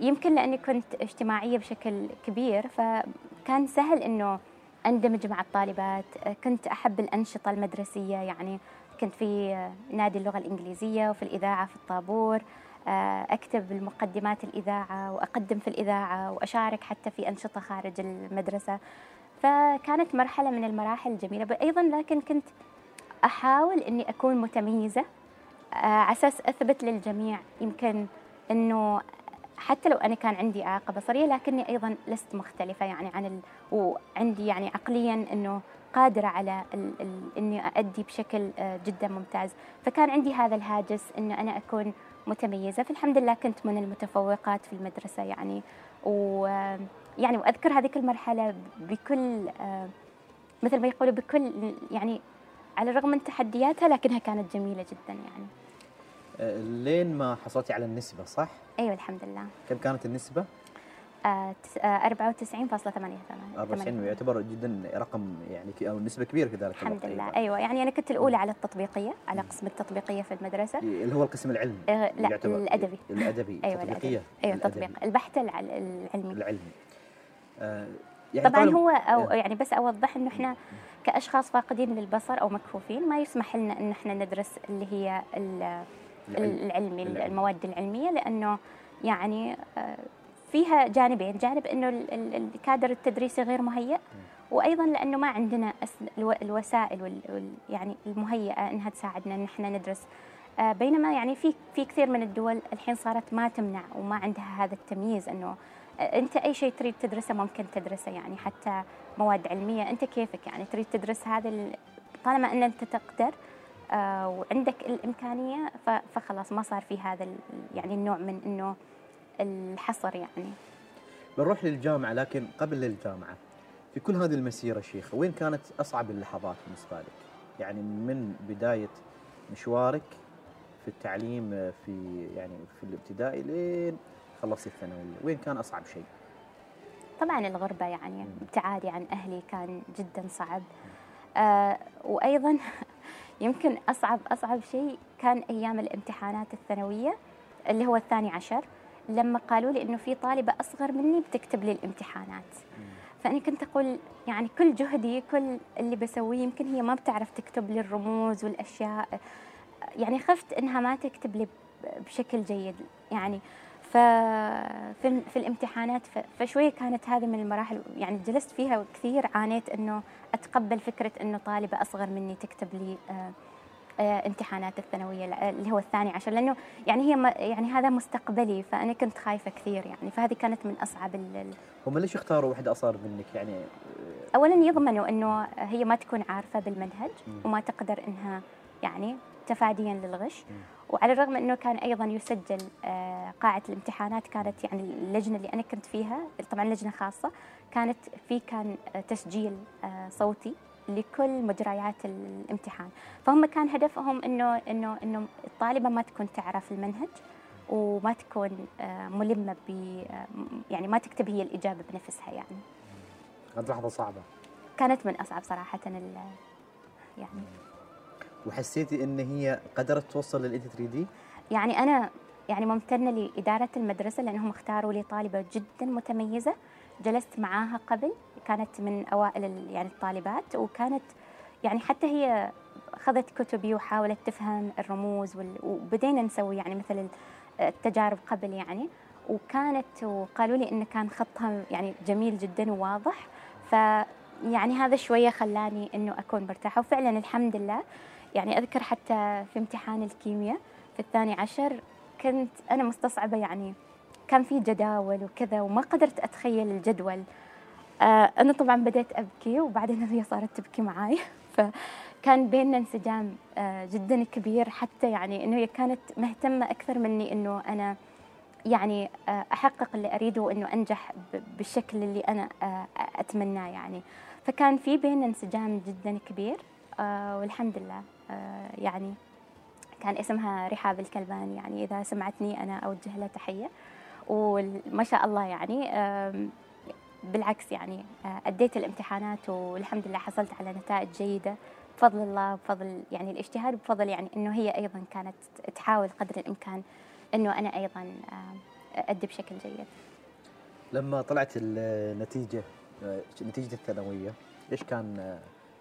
يمكن لأني كنت اجتماعية بشكل كبير فكان سهل إنه أندمج مع الطالبات. آه، كنت أحب الأنشطة المدرسية يعني كنت في آه، نادي اللغة الإنجليزية وفي الإذاعة في الطابور آه، أكتب المقدمات الإذاعة وأقدم في الإذاعة وأشارك حتى في أنشطة خارج المدرسة. فكانت مرحلة من المراحل الجميله أيضا لكن كنت أحاول إني أكون متميزة آه، على أساس أثبت للجميع يمكن إنه حتى لو أنا كان عندي اعاقه بصرية لكني أيضا لست مختلفة يعني عن ال... وعندي يعني عقليا إنه قادرة على ال... ال... إني أأدي بشكل آه، جدا ممتاز. فكان عندي هذا الهاجس إنه أنا أكون متميزة. فالحمد لله كنت من المتفوقات في المدرسة يعني و يعني وأذكر هذيك المرحلة بكل مثل ما يقولوا بكل يعني على الرغم من تحدياتها لكنها كانت جميلة جدا يعني آه، لين ما حصلتي على النسبة صح؟ أيوه الحمد لله كم كانت النسبة؟ آه، تس- آه، 94.88 94 يعتبر جدا رقم يعني أو نسبة كبيرة كذلك الحمد أيضاً. لله أيوه يعني أنا كنت الأولى على التطبيقية على قسم التطبيقية في المدرسة اللي هو القسم العلمي آه، لا يعتبر- الأدبي الأدبي أيوه التطبيقية أيوه. التطبيق البحث الع- العلمي العلمي آه، يعني طبعا هو أو آه. يعني بس أوضح إنه إحنا كأشخاص فاقدين للبصر أو مكفوفين ما يسمح لنا إن إحنا ندرس اللي هي ال- العلم. العلمي العلم. المواد العلمية لأنه يعني آه، فيها جانبين. جانب إنه ال- ال- الكادر التدريسي غير مهيئ وأيضا لأنه ما عندنا الوسائل وال- يعني المهيئة إنها تساعدنا إن إحنا ندرس. آه، بينما يعني في في كثير من الدول الحين صارت ما تمنع وما عندها هذا التمييز إنه آه، أنت أي شيء تريد تدرسه ممكن تدرسه يعني حتى مواد علمية. أنت كيفك يعني تريد تدرس هذا ال- طالما إن أنت تقدر آه، وعندك الإمكانية فخلاص ما صار في هذا يعني النوع من إنه الحصر يعني. بنروح للجامعة لكن قبل الجامعة في كل هذه المسيرة شيخه وين كانت أصعب اللحظات بالنسبة لك؟ يعني من بداية مشوارك في التعليم في يعني في الابتدائي لين خلصتي الثانوية، وين كان أصعب شيء؟ طبعا الغربة يعني ابتعادي عن أهلي كان جدا صعب. آه وأيضا يمكن أصعب أصعب شيء كان أيام الامتحانات الثانوية اللي هو الثاني عشر. لما قالوا لي إنه في طالبة أصغر مني بتكتب لي الامتحانات. فأنا كنت أقول يعني كل جهدي كل اللي بسويه يمكن هي ما بتعرف تكتب لي الرموز والأشياء. يعني خفت إنها ما تكتب لي بشكل جيد. يعني ف في, الامتحانات فشوية كانت هذه من المراحل يعني جلست فيها كثير عانيت إنه أتقبل فكرة إنه طالبة أصغر مني تكتب لي آه، امتحانات الثانوية ال- اللي هو الثاني عشر لأنه يعني هي يعني هذا مستقبلي فأنا كنت خايفة كثير يعني فهذه كانت من أصعب ال- هم ليش اختاروا واحدة أصغر منك يعني؟ آه، اولا يضمنوا إنه هي ما تكون عارفة بالمنهج. وما تقدر إنها يعني تفاديا للغش. وعلى الرغم إنه كان أيضا يسجل آه، قاعة الامتحانات كانت يعني اللجنة اللي أنا كنت فيها طبعا لجنة خاصة كانت في كان آه، تسجيل آه، صوتي. لكل مجريات الامتحان. فهم كان هدفهم إنه إنه إنه الطالبة ما تكون تعرف المنهج وما تكون آه، ملمة ب آه، يعني ما تكتب هي الإجابة بنفسها يعني. كانت لحظة صعبة. كانت من أصعب صراحة ال- يعني. وحسيتي إن هي قدرت توصل لل 3 دي يعني أنا يعني ممتنة لإدارة المدرسة لأنهم اختاروا لي طالبة جدا متميزة. جلست معاها قبل كانت من أوائل ال- يعني الطالبات وكانت يعني حتى هي أخذت كتبي وحاولت تفهم الرموز وبدينا نسوي يعني مثل ال- التجارب قبل يعني. وكانت وقالوا لي إن كان خطها يعني جميل جدا وواضح. ف يعني هذا شوية خلاني إنه أكون مرتاحة. وفعلا الحمد لله. يعني أذكر حتى في امتحان الكيمياء في الثاني عشر كنت أنا مستصعبة يعني كان في جداول وكذا وما قدرت أتخيل الجدول. أنا طبعا بديت أبكي وبعدين هي صارت تبكي معاي. فكان بيننا انسجام آه جدا كبير. حتى يعني إنه هي كانت مهتمة أكثر مني إنه أنا يعني آه أحقق اللي أريده وإنه أنجح بالشكل اللي أنا آه أتمناه يعني. فكان في بيننا انسجام جدا كبير آه والحمد لله آه يعني كان اسمها رحاب الكلباني يعني إذا سمعتني أنا أوجه لها تحية. وما شاء الله يعني بالعكس يعني آه، أديت الامتحانات والحمد لله حصلت على نتائج جيدة بفضل الله بفضل يعني الاجتهاد بفضل يعني إنه هي أيضا كانت تحاول قدر الإمكان إنه أنا أيضا آم، أدي بشكل جيد لما طلعت النتيجة آه، نتيجة الثانوية إيش كان آه،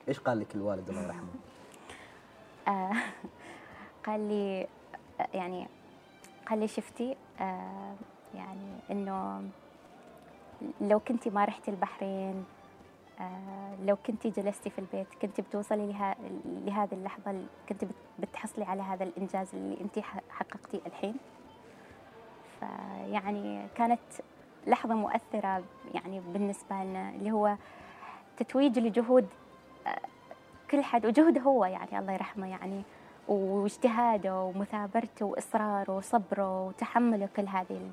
إيش قال لك الوالد الله يرحمه؟ آه، قال لي آه، يعني قال لي شفتي آه، يعني إنه لو كنتي ما رحتي البحرين آه، لو كنتي جلستي في البيت كنتي بتوصلي لها لهذه اللحظة بت- بتحصلي على هذا الإنجاز اللي أنت حققتيه الحين. فيعني كانت لحظة مؤثرة يعني بالنسبة لنا اللي هو تتويج لجهود آه، كل حد وجهده هو يعني الله يرحمه يعني واجتهاده ومثابرته وإصراره وصبره وتحمله كل هذه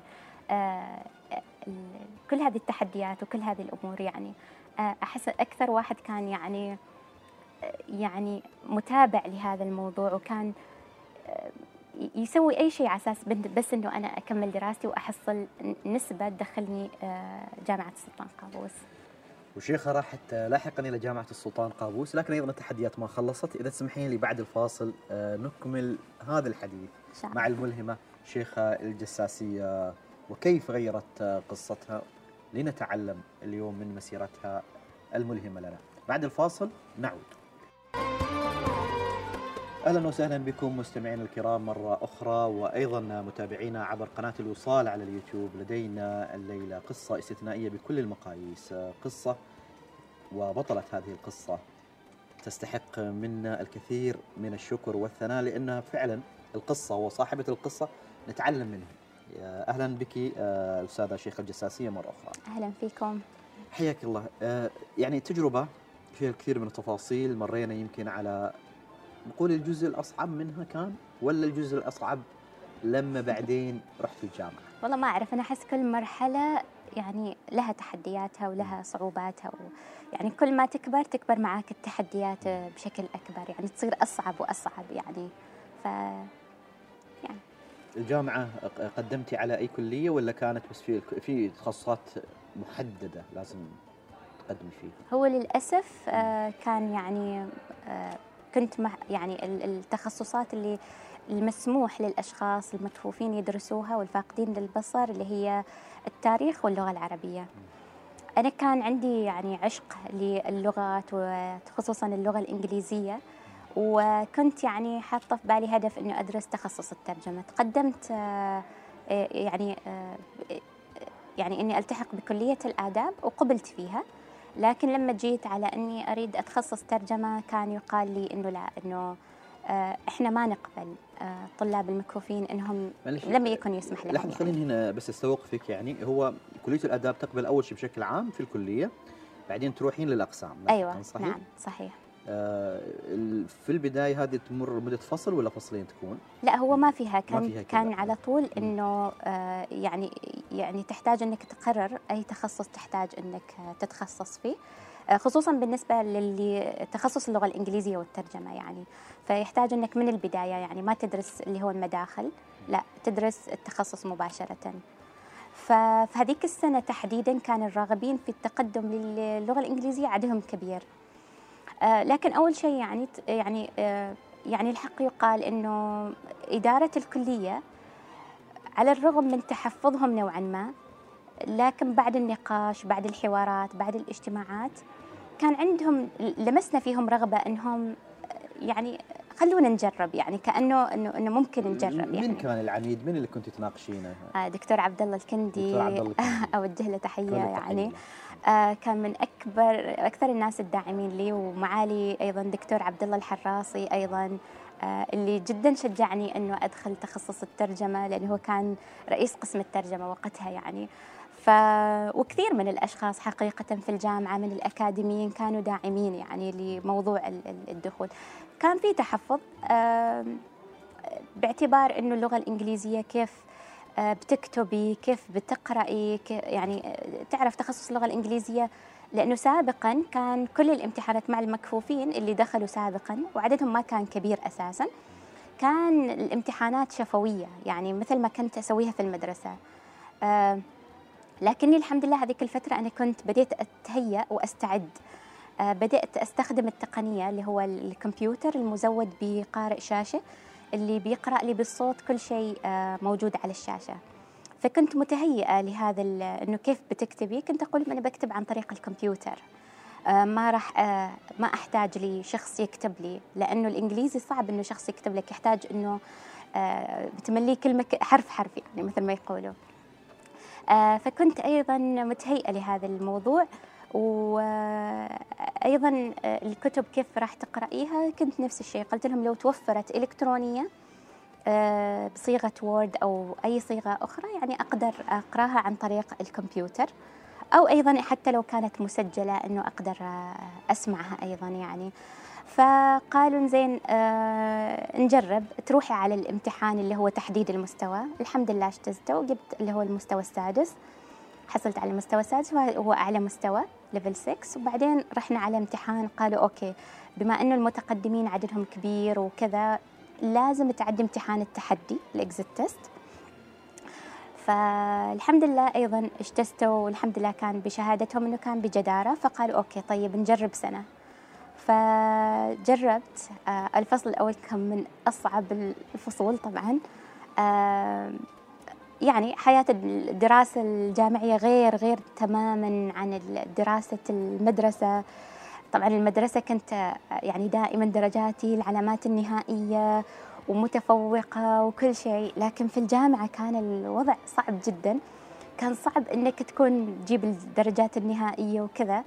كل هذه التحديات وكل هذه الأمور يعني آه، أحس أكثر واحد كان يعني آه، يعني متابع لهذا الموضوع وكان آه، يسوي أي شيء على أساس بن- بس إنه أنا أكمل دراستي وأحصل نسبة تدخلني جامعة السلطان قابوس. وشيخة راحت لاحقا إلى جامعة السلطان قابوس لكن أيضا التحديات ما خلصت. إذا تسمحين لي بعد الفاصل نكمل هذا الحديث شاء مع الملهمة شيخة الجساسية وكيف غيرت قصتها لنتعلم اليوم من مسيرتها الملهمة لنا. بعد الفاصل نعود. أهلا وسهلا بكم مستمعينا الكرام مرة أخرى وأيضا متابعينا عبر قناة الوصال على اليوتيوب. لدينا الليلة قصة استثنائية بكل المقاييس. قصة وبطلة هذه القصة تستحق منا الكثير من الشكر والثناء لأنها فعلا القصة وصاحبة القصة نتعلم منها. أهلا بك آه، الأستاذة شيخ الجساسية مرة أخرى. أهلا فيكم. حياك الله. آه، يعني تجربة فيها الكثير من التفاصيل مرينا يمكن على نقول الجزء الأصعب منها كان ولا الجزء الأصعب لما بعدين رحت الجامعة؟ والله ما أعرف أنا أحس كل مرحلة يعني لها تحدياتها ولها صعوباتها و يعني كل ما تكبر تكبر معاك التحديات بشكل أكبر يعني تصير أصعب وأصعب يعني. ف الجامعة قدمتي على أي كلية ولا كانت بس في في تخصصات محددة لازم تقدمي فيها؟ هو للأسف آه، كان يعني آه، كنت يعني ال- التخصصات اللي المسموح للأشخاص المكفوفين يدرسوها والفاقدين للبصر اللي هي التاريخ واللغة العربية. أنا كان عندي يعني عشق للغات وخصوصا اللغة الإنجليزية. وكنت يعني حاطة في بالي هدف إنه أدرس تخصص الترجمة. تقدمت آه، آه، يعني آه، يعني إني ألتحق بكلية الآداب وقبلت فيها لكن لما جيت على إني أريد أتخصص ترجمة كان يقال لي إنه لا إنه إحنا ما نقبل آه، طلاب المكفوفين إنهم لم يكن يسمح لهم. لحظة يعني. خليني هنا بس استوقفك يعني. هو كلية الآداب تقبل أول شيء بشكل عام في الكلية بعدين تروحين للأقسام. لا أيوه صحيح؟ نعم صحيح. في البداية هذه تمر مدة فصل ولا فصلين تكون؟ لا هو ما فيها. كان فيها كذا. كان على طول إنه آه، يعني يعني تحتاج إنك تقرر أي تخصص تحتاج إنك آه، تتخصص فيه آه، خصوصا بالنسبة للي تخصص اللغة الإنجليزية والترجمة يعني. فيحتاج إنك من البداية يعني ما تدرس اللي هو المداخل لا تدرس التخصص مباشرة. ففي هذيك السنة تحديدا كان الراغبين في التقدم للغة الإنجليزية عددهم كبير. آه، لكن أول شيء يعني يعني آه، يعني الحق يقال إنه إدارة الكلية على الرغم من تحفظهم نوعا ما لكن بعد النقاش بعد الحوارات بعد الاجتماعات كان عندهم لمسنا فيهم رغبة إنهم يعني خلونا نجرب يعني كأنه إنه إنه ممكن نجرب يعني مين كان العميد؟ مين اللي كنت تناقشينه؟ آه، دكتور عبد الله الكندي دكتور عبد الله الكندي. أوجه له تحية يعني التحية. آه، كان من اكبر أكثر الناس الداعمين لي ومعالي أيضا دكتور عبد الله الحراسي أيضا آه، اللي جدا شجعني إنه أدخل تخصص الترجمة لأنه هو كان رئيس قسم الترجمة وقتها يعني. ف وكثير من الأشخاص حقيقه في الجامعة من الأكاديميين كانوا داعمين يعني لموضوع ال- ال- الدخول. كان في تحفظ آم، باعتبار إنه اللغة الإنجليزية كيف آه، بتكتبي كيف بتقرأي يعني تعرف تخصص اللغة الإنجليزية؟ لأنه سابقا كان كل الامتحانات مع المكفوفين اللي دخلوا سابقا وعددهم ما كان كبير أساسا. كان الامتحانات شفوية يعني مثل ما كنت أسويها في المدرسة. آه، لكني الحمد لله هذيك الفترة أنا كنت بديت أتهيأ وأستعد. آه، بدأت أستخدم التقنية اللي هو الكمبيوتر المزود بقارئ شاشة. اللي بيقرأ لي بالصوت كل شيء آه، موجود على الشاشة. فكنت متهيئة لهذا إنه كيف بتكتبي؟ كنت أقول أنا بكتب عن طريق الكمبيوتر. آه، ما راح آه، ما أحتاج لي شخص يكتب لي لأنه الإنجليزي صعب إنه شخص يكتب لك. يحتاج آه، بتمليه كلمة ك- حرف حرف يعني مثل ما يقولوا. فكنت أيضا متهيئة لهذا الموضوع. وأيضا الكتب كيف راح تقرأيها؟ كنت نفس الشيء قلت لهم لو توفرت إلكترونية آه، بصيغة وورد أو أي صيغة أخرى يعني أقدر أقرأها عن طريق الكمبيوتر. أو أيضا حتى لو كانت مسجلة أنه أقدر آه، أسمعها أيضا يعني. فقالوا زين آه نجرب. تروحي على الامتحان اللي هو تحديد المستوى. الحمد لله اجتزته وجبت اللي هو المستوى السادس. حصلت على المستوى السادس وهو هو أعلى مستوى. level 6 وبعدين رحنا على امتحان قالوا okay بما أنه المتقدمين عددهم كبير وكذا لازم تعدي امتحان التحدي ال exit test. فالحمد لله أيضا اجتزته والحمد لله كان بشهادتهم أنه كان بجدارة. فقالوا okay طيب نجرب سنة. فجربت آه، الفصل الأول كان من أصعب الفصول طبعا. آه، يعني حياة الدراسة الجامعية غير غير تماما عن دراسة المدرسة. طبعا المدرسة كنت يعني دائما درجاتي العلامات النهائية ومتفوقة وكل شيء لكن في الجامعة كان الوضع صعب جدا. كان صعب إنك تكون تجيب الدرجات النهائية وكذا.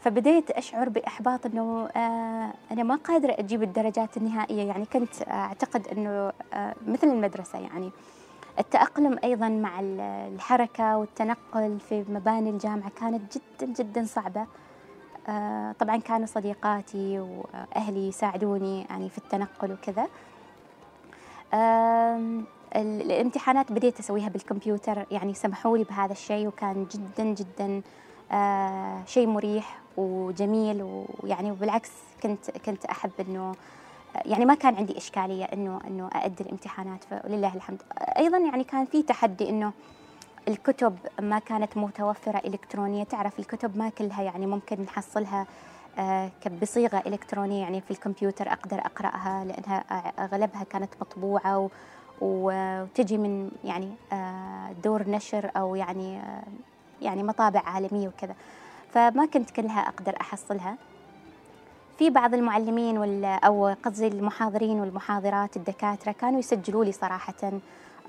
فبديت أشعر بإحباط إنه آه أنا ما قادرة أجيب الدرجات النهائية. يعني كنت أعتقد إنه آه مثل المدرسة يعني. التأقلم أيضا مع ال- الحركة والتنقل في مباني الجامعة كانت جدا جدا صعبة. آه طبعا كانوا صديقاتي وأهلي يساعدوني يعني في التنقل وكذا. الامتحانات بديت أسويها بالكمبيوتر يعني سمحوا لي بهذا الشيء وكان جدا جدا آه شيء مريح وجميل ويعني وبالعكس كنت كنت أحب إنه يعني ما كان عندي إشكالية إنه إنه أأدي الامتحانات فلله الحمد. أيضا يعني كان في تحدي إنه الكتب ما كانت متوفرة إلكترونية. تعرف الكتب ما كلها يعني ممكن نحصلها آه، بصيغة إلكترونية. يعني في الكمبيوتر أقدر أقرأها لأنها آه، أغلبها كانت مطبوعة وتجي من يعني آه، دور نشر أو يعني يعني مطابع عالمية وكذا. فما كنت كلها أقدر أحصلها. في بعض المعلمين وال أو قصدي المحاضرين والمحاضرات الدكاترة كانوا يسجلوا لي صراحة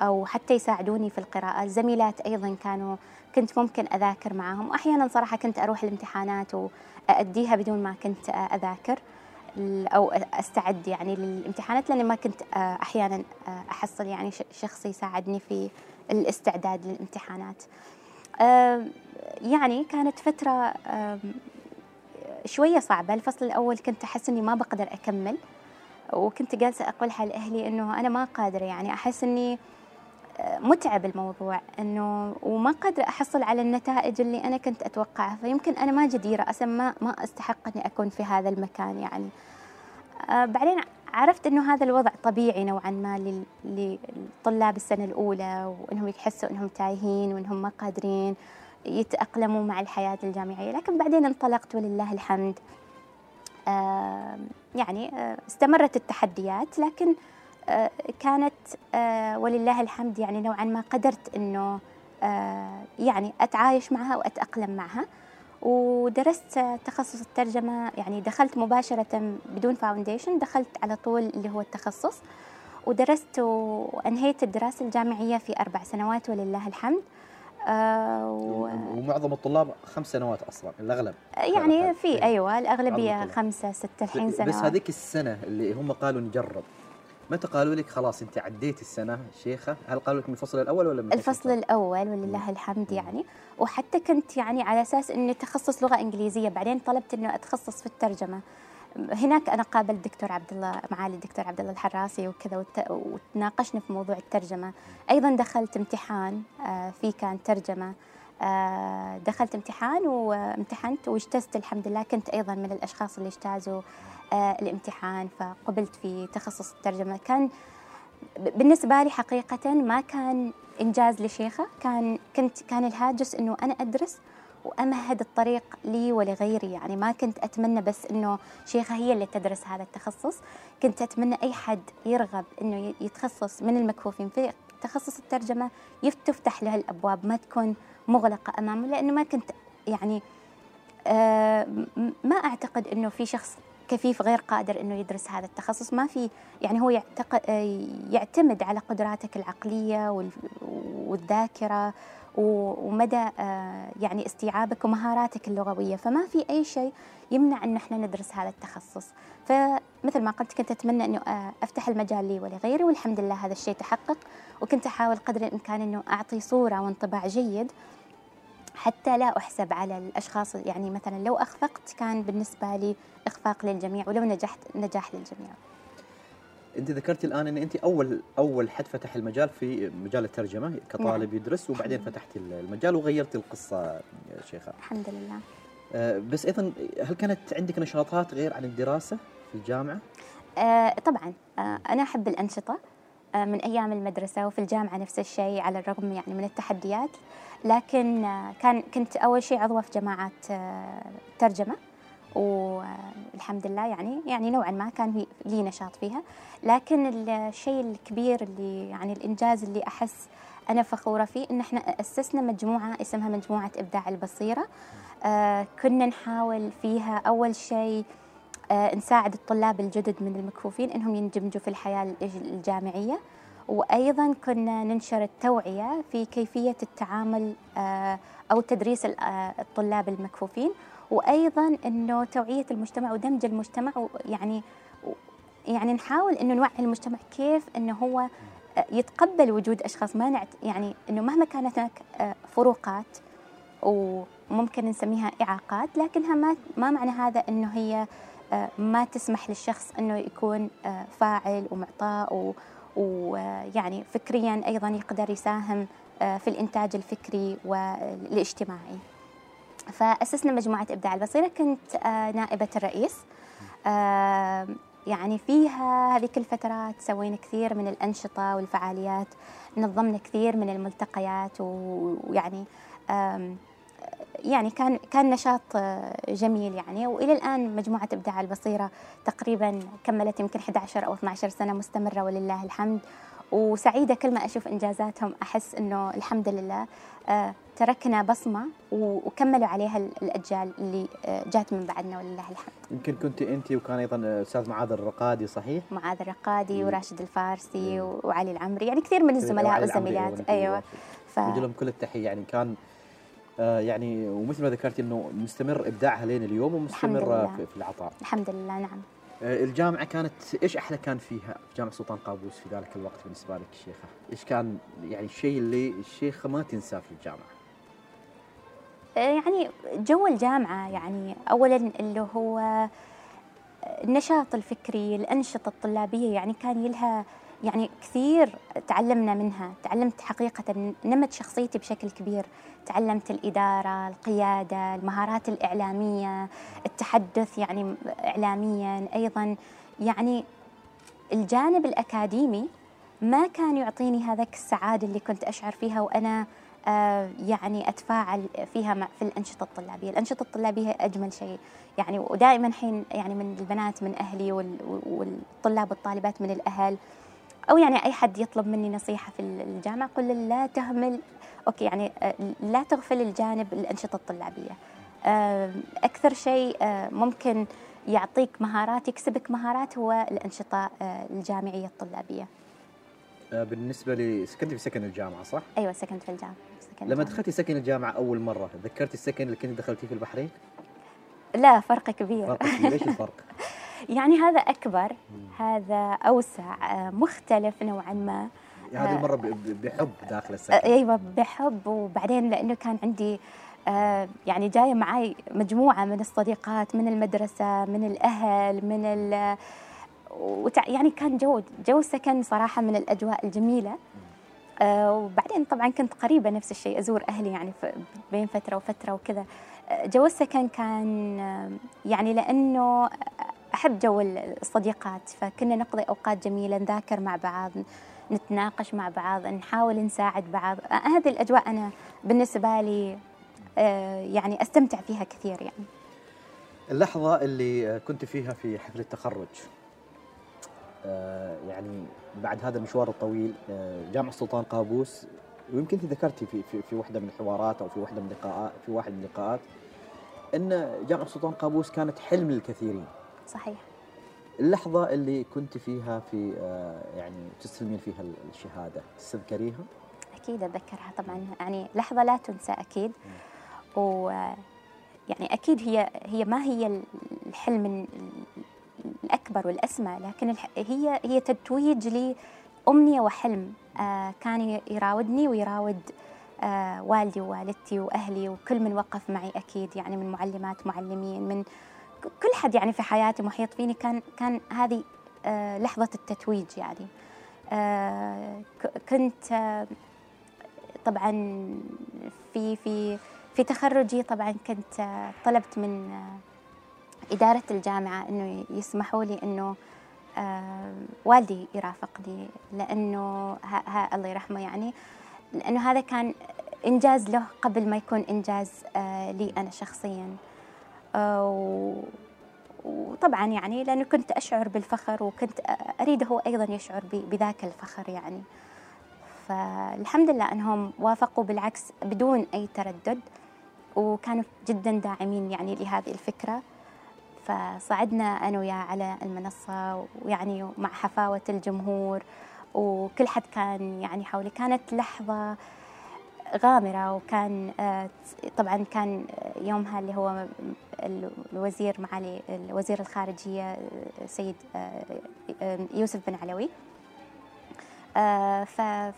أو حتى يساعدوني في القراءة. الزميلات أيضا كانوا كنت ممكن أذاكر معاهم. واحيانا صراحة كنت أروح الامتحانات واديها بدون ما كنت أذاكر أو أستعد يعني للامتحانات لأني ما كنت أحيانا أحصل يعني شخص يساعدني في الاستعداد للامتحانات. يعني كانت فترة شوية صعبة. الفصل الأول كنت أحس إني ما بقدر أكمل وكنت جالسة أقولها لأهلي إنه أنا ما قادرة. يعني أحس إني آه، متعب الموضوع إنه وما قادرة أحصل على النتائج اللي أنا كنت أتوقعها. فيمكن أنا ما جديرة أصلا ما ما أستحق إني أكون في هذا المكان يعني. آه بعدين عرفت إنه هذا الوضع طبيعي نوعا ما للطلاب السنة الأولى وإنهم يحسوا إنهم تايهين وإنهم ما قادرين. يتأقلموا مع الحياة الجامعية. لكن بعدين انطلقت ولله الحمد. يعني آه استمرت التحديات لكن آه كانت آه ولله الحمد يعني نوعا ما قدرت إنه يعني أتعايش معها وأتأقلم معها. ودرست تخصص الترجمة يعني دخلت مباشرة بدون فاونديشن دخلت على طول اللي هو التخصص. ودرست وأنهيت الدراسة الجامعية في أربع سنوات ولله الحمد. و... ومعظم الطلاب خمس سنوات أصلا الأغلب. يعني في إيه. أيوه الأغلبية خمسة ستة الحين سنوات بس هذيك السنة اللي هم قالوا نجرب. متى قالوا لك خلاص أنت عديت السنة شيخة؟ هل قالوا لك من الفصل الأول ولا من الفصل الأول ولله الحمد يعني. وحتى كنت يعني على أساس إني تخصص لغة إنجليزية بعدين طلبت إنه أتخصص في الترجمة. هناك أنا قابلت دكتور عبد الله معالي الدكتور عبد الله الحراسي وكذا وتناقشنا في موضوع الترجمة. أيضا دخلت امتحان آه، في كان ترجمة. آه، دخلت امتحان وامتحنت واجتزت الحمد لله. كنت أيضا من الأشخاص اللي اجتازوا آه، الامتحان فقبلت في تخصص الترجمة. كان بالنسبة لي حقيقة ما كان إنجاز لشيخة. كان كنت كان الهاجس إنه أنا أدرس وأمهد الطريق لي ولغيري يعني ما كنت أتمنى بس إنه شيخة هي اللي تدرس هذا التخصص. كنت أتمنى أي حد يرغب إنه يتخصص من المكفوفين. في تخصص الترجمة تفتح له الأبواب ما تكون مغلقة أمامه لأنه ما كنت يعني آه ما أعتقد إنه في شخص كفيف غير قادر إنه يدرس هذا التخصص. ما في يعني هو يعتمد على قدراتك العقليه والذاكرة ومدى آه، يعني استيعابك ومهاراتك اللغوية. فما في أي شيء يمنع إن إحنا ندرس هذا التخصص. فمثل ما قلت كنت أتمنى إنه آه، أفتح المجال لي ولغيري والحمد لله هذا الشيء تحقق. وكنت أحاول قدر الإمكان إنه أعطي صورة وانطباع جيد حتى لا أحسب على الأشخاص. يعني مثلا لو أخفقت كان بالنسبة لي إخفاق للجميع ولو نجحت نجاح للجميع. أنت ذكرتي الآن إن أنت اول أول حد فتح المجال في مجال الترجمة كطالب نعم. يدرس وبعدين فتحتي المجال وغيرتي القصة شيخة. الحمد لله. آه بس أيضا هل كانت عندك نشاطات غير عن الدراسة في الجامعة؟ آه طبعا. آه أنا أحب الأنشطة آه من أيام المدرسة وفي الجامعة نفس الشيء على الرغم يعني من التحديات. لكن آه، كان كنت أول شيء عضوة في جماعات آه، ترجمة. والحمد لله يعني يعني نوعا ما كان لي نشاط فيها. لكن الشيء الكبير اللي يعني الإنجاز اللي أحس أنا فخورة فيه إن إحنا أسسنا مجموعة اسمها مجموعة إبداع البصيرة. آه كنا نحاول فيها أول شيء آه نساعد الطلاب الجدد من المكفوفين إنهم يندمجوا في الحياة الجامعية. وأيضا كنا ننشر التوعية في كيفية التعامل آه، أو تدريس آه، الطلاب المكفوفين. وأيضا أنه توعية المجتمع ودمج المجتمع يعني يعني نحاول أنه نوعي المجتمع كيف أنه هو آه، يتقبل وجود أشخاص. ما نعت يعني أنه مهما كانت هناك فروقات وممكن نسميها إعاقات لكنها ما ما معنى هذا أنه هي ما تسمح للشخص أنه يكون فاعل ومعطاء ويعني فكريا أيضا يقدر يساهم آه، في الإنتاج الفكري والإجتماعي. فأسسنا مجموعة إبداع البصيرة كنت آه، نائبة الرئيس. آه، يعني فيها هذيك الفترات سوينا كثير من الأنشطة والفعاليات نظمنا كثير من الملتقيات ويعني يعني كان كان نشاط آه، جميل يعني. وإلى الآن مجموعة إبداع البصيرة تقريبا كملت يمكن 11 أو 12 سنة مستمرة ولله الحمد. وسعيدة كل ما أشوف إنجازاتهم أحس إنه الحمد لله. تركنا بصمة وكملوا عليها الأجيال اللي آه، جات من بعدنا ولله الحمد. يمكن كنت أنت وكان أيضا أستاذ معاذ الرقادي صحيح؟ معاذ الرقادي وراشد الفارسي وعلي العمري يعني كثير من الزملاء والزميلات أيوه. ف... لهم كل التحية. يعني كان آه، يعني ومثل ما ذكرتي إنه مستمر إبداعها لين اليوم ومستمر في, العطاء. الحمد لله نعم. آه، الجامعة كانت إيش أحلى كان فيها؟ في جامعة سلطان قابوس في ذلك الوقت بالنسبة لك الشيخة؟ إيش كان يعني الشيء اللي الشيخة ما تنساه في الجامعة؟ يعني جو الجامعة يعني أولا اللي هو النشاط الفكري الأنشطة الطلابية يعني كان لها يعني كثير تعلمنا منها. تعلمت حقيقة نمت شخصيتي بشكل كبير. تعلمت الإدارة القيادة المهارات الإعلامية التحدث يعني إعلاميا أيضا. يعني الجانب الأكاديمي ما كان يعطيني هذاك السعادة اللي كنت أشعر فيها وأنا آه، يعني أتفاعل فيها في الأنشطة الطلابية. الأنشطة الطلابية أجمل شيء. يعني ودائما حين يعني من البنات من أهلي والطلاب والطالبات من الأهل أو يعني أي حد يطلب مني نصيحة في الجامعة قل لا تهمل. أوكي يعني آه، لا تغفل الجانب الأنشطة الطلابية. آه، أكثر شيء ممكن يعطيك مهارات يكسبك مهارات هو الأنشطة الجامعية الطلابية. بالنسبة لي سكنت في سكن الجامعة صح؟ أيوة سكنت في الجامعة. سكن لما دخلتي سكن الجامعة أول مرة ذكرتي السكن اللي كنت دخلتيه في البحرين؟ لا فرق كبير. فرق كبير. ليش الفرق؟ يعني هذا أكبر هذا أوسع آه، مختلف نوعا ما. هذه المرة بحب داخل السكن أيوة بحب. وبعدين لأنه كان عندي آه، يعني جاية معي مجموعة من الصديقات من المدرسة من الأهل من ال يعني كان جو جو السكن صراحة من الأجواء الجميلة. آه وبعدين طبعا كنت قريبة نفس الشيء أزور أهلي يعني بين فترة وفترة وكذا. آه، جو السكن كان آه يعني لأنه أحب جو الصديقات فكنا نقضي أوقات جميلة نذاكر مع بعض نتناقش مع بعض نحاول نساعد بعض. آه هذه الأجواء أنا بالنسبة لي آه يعني أستمتع فيها كثير يعني. اللحظة اللي كنت فيها في حفل التخرج. آه، يعني بعد هذا المشوار الطويل آه، جامعة السلطان قابوس ويمكن ذكرتي في في في واحدة من الحوارات أو في واحدة من اللقاءات في واحد من اللقاءات إن جامعة السلطان قابوس كانت حلم للكثيرين. صحيح. اللحظة اللي كنت فيها في آه، يعني تستلمين فيها الشهادة تتذكريها؟ أكيد أتذكرها طبعا يعني لحظة لا تنسى أكيد و يعني أكيد هي هي ما هي الحلم الأكبر والأسمى لكن هي هي تتويج لي أمنية وحلم. آه كان يراودني ويراود آه والدي ووالدتي وأهلي وكل من وقف معي أكيد يعني من معلمات معلمين من كل حد يعني في حياتي محيط فيني كان كان هذه آه لحظة التتويج يعني. كنت طبعا في في في تخرجي طبعا كنت طلبت من إدارة الجامعة إنه يسمحوا لي إنه آه والدي يرافقني لأنه ها, ها الله يرحمه يعني لأنه هذا كان إنجاز له قبل ما يكون إنجاز آه لي أنا شخصيا. آه وطبعا يعني لأنه كنت أشعر بالفخر وكنت أريد هو أيضا يشعر بذاك الفخر يعني. فالحمد لله أنهم وافقوا بالعكس بدون أي تردد وكانوا جدا داعمين يعني لهذه الفكرة. فصعدنا أنا وياه على المنصة ويعني مع حفاوة الجمهور وكل حد كان يعني حولي. كانت لحظة غامرة وكان آه، طبعا كان يومها اللي هو الوزير معالي وزير الخارجية آه، سيد آه، يوسف بن علوي.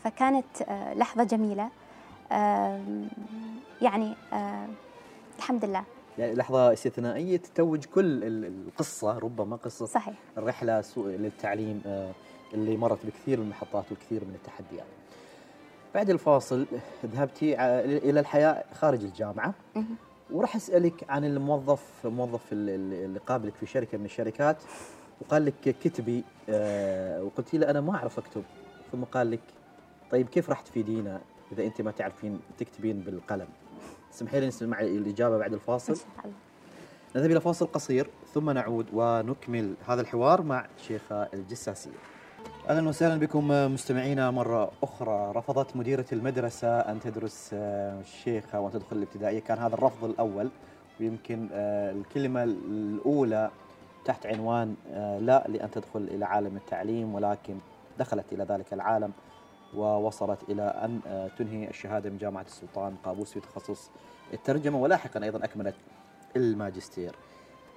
فكانت لحظة جميلة. يعني الحمد لله. يعني لحظة استثنائية تتوج كل القصة ربما قصة صحيح. الرحلة للتعليم آه، اللي مرت بكثير من المحطات وكثير من التحديات. بعد الفاصل ذهبتي إلى الحياة خارج الجامعة. وراح أسألك عن الموظف موظف اللي قابلك في شركة من الشركات وقال لك كتبي آه، وقلتي له أنا ما أعرف أكتب. ثم قال لك طيب كيف راح تفيدينا إذا أنت ما تعرفين تكتبين بالقلم؟ اسمحي لي نسمع الإجابة بعد الفاصل. نذهب إلى فاصل قصير ثم نعود ونكمل هذا الحوار مع شيخة الجساسية أهلا وسهلا بكم مستمعينا مرة أخرى. رفضت مديرة المدرسة أن تدرس آه، الشيخة وأن تدخل الابتدائية. كان هذا الرفض الأول ويمكن آه، الكلمة الأولى تحت عنوان آه، لا لأن تدخل إلى عالم التعليم ولكن دخلت إلى ذلك العالم. ووصلت إلى أن آه، تنهي الشهادة من جامعة السلطان قابوس في تخصص الترجمة ولاحقا أيضا أكملت الماجستير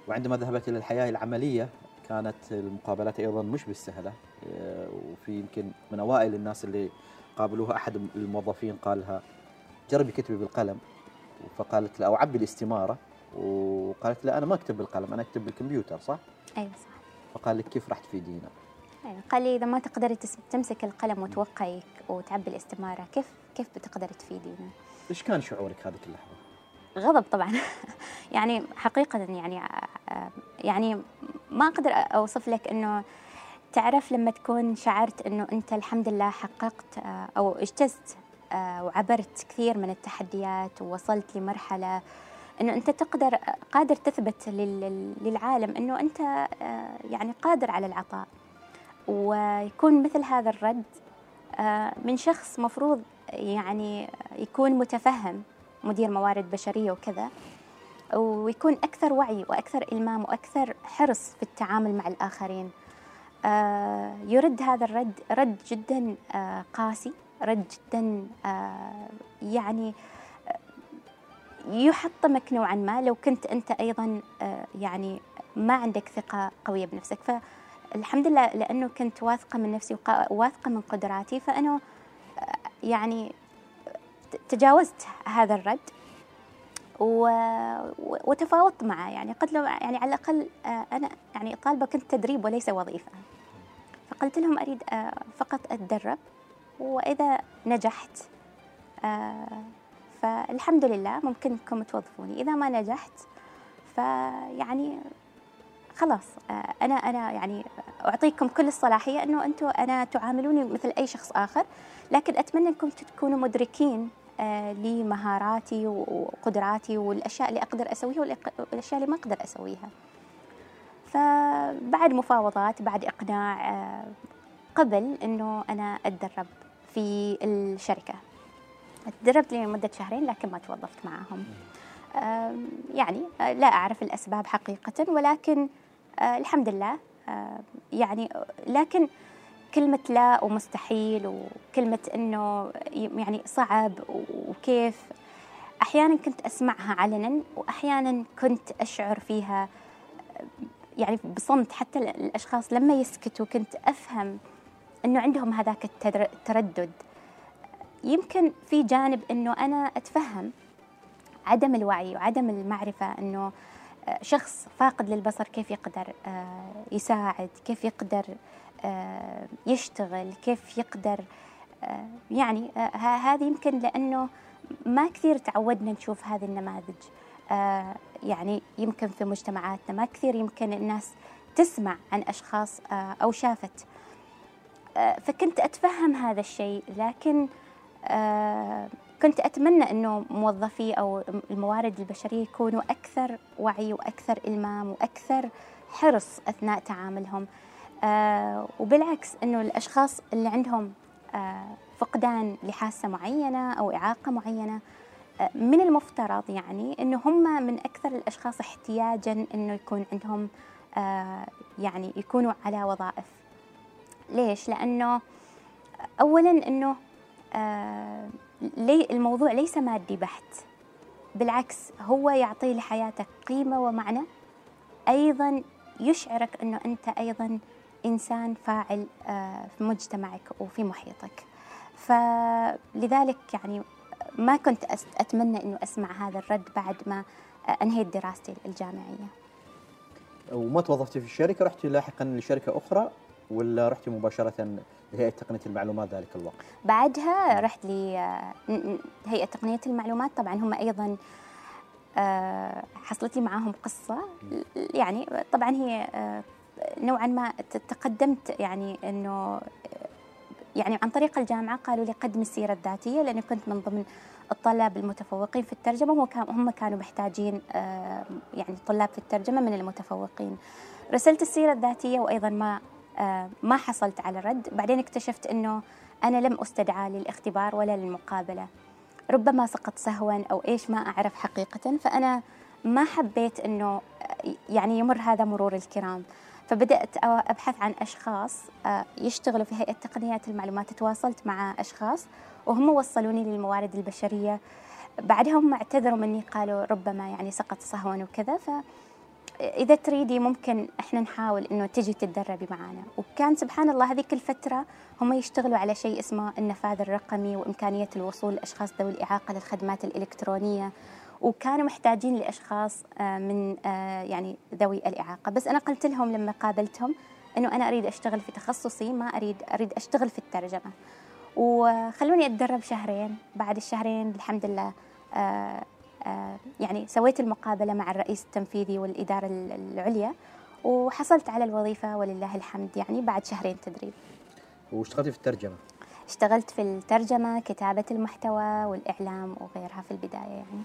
وعندما ذهبت إلى الحياة العملية كانت المقابلات أيضا مش بالسهلة آه، وفي يمكن من أوائل الناس اللي قابلوها أحد الموظفين قال لها جربي كتبي بالقلم فقالت له أو عبي الاستمارة وقالت له أنا ما أكتب بالقلم أنا أكتب بالكمبيوتر صح؟ أيوه صح فقال لك كيف راح تفيدينا؟ قال لي إذا ما تقدري تمسك القلم وتوقعي وتعبي الاستمارة كيف كيف بتقدري تفيدينا؟ إيش كان شعورك هذيك اللحظه؟ غضب طبعا يعني حقيقة يعني آه، يعني ما أقدر أوصف لك إنه تعرف لما تكون شعرت إنه أنت الحمد لله حققت آه، أو إجتزت آه، وعبرت كثير من التحديات ووصلت لمرحلة إنه أنت تقدر قادر تثبت لل- للعالم إنه أنت آه، يعني قادر على العطاء ويكون مثل هذا الرد آه، من شخص مفروض يعني يكون متفهم مدير موارد بشرية وكذا ويكون أكثر وعي وأكثر إلمام وأكثر حرص في التعامل مع الآخرين. آه، يرد هذا الرد رد جدا آه، قاسي رد جدا يعني يحطمك نوعا ما. لو كنت أنت أيضا يعني ما عندك ثقة قوية بنفسك فالحمد لله لأنه كنت واثقة من نفسي وواثقة من قدراتي فأنا يعني تجاوزت هذا الرد و... وتفاوضت معه. يعني قلت له يعني على الأقل آه، أنا يعني طالبة كنت تدريب وليس وظيفة. فقلت لهم أريد آه، فقط أتدرب وإذا نجحت فالحمد لله ممكن انكم توظفوني. إذا ما نجحت فيعني خلاص آه، أنا أنا يعني أعطيكم كل الصلاحية إنه أنتم أنا تعاملوني مثل أي شخص آخر لكن أتمنى أنكم تكونوا مدركين آه، لمهاراتي وقدراتي والأشياء اللي أقدر أسويها والأشياء اللي ما أقدر أسويها. فبعد مفاوضات بعد إقناع آه، قبل إنه أنا أتدرب في الشركة. تدربت لمدة شهرين لكن ما توظفت معهم. آم، يعني لا أعرف الأسباب حقيقة ولكن آه، الحمد لله. آه، يعني لكن كلمة لا ومستحيل وكلمة إنه يعني صعب وكيف أحيانا كنت أسمعها علنا واحيانا كنت أشعر فيها يعني بصمت حتى الأشخاص لما يسكتوا كنت أفهم إنه عندهم هذاك التردد. يمكن في جانب إنه أنا أتفهم عدم الوعي وعدم المعرفة إنه آه، شخص فاقد للبصر كيف يقدر آه، يساعد كيف يقدر آه، يشتغل كيف يقدر آه، يعني هذه يمكن لأنه ما كثير تعودنا نشوف هذه النماذج. يعني يمكن في مجتمعاتنا ما كثير يمكن الناس تسمع عن أشخاص آه، أو شافت. فكنت أتفهم هذا الشيء لكن كنت أتمنى إنه موظفي أو الموارد البشرية يكونوا أكثر وعي وأكثر إلمام وأكثر حرص أثناء تعاملهم آه، وبالعكس إنه الأشخاص اللي عندهم آه، فقدان لحاسة معينة أو إعاقة معينة آه، من المفترض يعني إنه هم من أكثر الأشخاص احتياجا إنه يكون عندهم آه، يعني يكونوا على وظائف ليش؟ لأنه اولا إنه آه، لي الموضوع ليس مادي بحت. بالعكس هو يعطي لحياتك قيمة ومعنى. أيضا يشعرك إنه أنت أيضا إنسان فاعل آه، في مجتمعك وفي محيطك. فلذلك يعني ما كنت أس- أتمنى إنه أسمع هذا الرد بعد ما آه، أنهيت دراستي الجامعية. وما توظفتي في الشركة رحتي لاحقا لشركة أخرى ولا رحتي مباشرة لهيئة تقنية المعلومات ذلك الوقت؟ بعدها رحت لهيئة تقنية المعلومات. طبعا هم أيضا آه، حصلت لي معاهم قصة. يعني طبعا هي آه، نوعا ما تقدمت يعني إنه يعني عن طريق الجامعة قالوا لي قدمي السيرة الذاتية لأني كنت من ضمن الطلاب المتفوقين في كان- هم كانوا محتاجين آه، يعني طلاب في الترجمة من المتفوقين. رسلت السيرة الذاتية وأيضا ما آه، ما حصلت على رد. بعدين اكتشفت أنه أنا لم أستدعى للاختبار ولا للمقابلة. ربما سقط سهوا أو إيش ما أعرف حقيقة. فأنا ما حبيت أنه يعني يمر هذا مرور الكرام. فبدأت أبحث عن أشخاص آه، يشتغلوا في هيئة تقنيات المعلومات. تواصلت مع أشخاص وهم وصلوني للموارد البشرية. بعدها هم اعتذروا مني قالوا ربما يعني سقط سهوا وكذا. ف إذا تريدي ممكن إحنا نحاول إنه تجي تتدربي معنا وكان سبحان الله هذيك الفترة هم يشتغلوا على شيء اسمه النفاذ الرقمي وإمكانية الوصول لأشخاص ذوي الإعاقة للخدمات الإلكترونية. وكانوا محتاجين لأشخاص آه، من آه، يعني ذوي الإعاقة. بس أنا قلت لهم لما قابلتهم إنه أنا أريد أشتغل في تخصصي ما أريد أريد أشتغل في الترجمة. وخلوني أتدرب شهرين. بعد الشهرين الحمد لله آه، يعني سويت المقابلة مع الرئيس التنفيذي والإدارة العليا وحصلت على الوظيفة ولله الحمد يعني بعد شهرين تدريب. واشتغلتي في الترجمة؟ اشتغلت في الترجمة كتابة المحتوى والإعلام وغيرها في البداية يعني.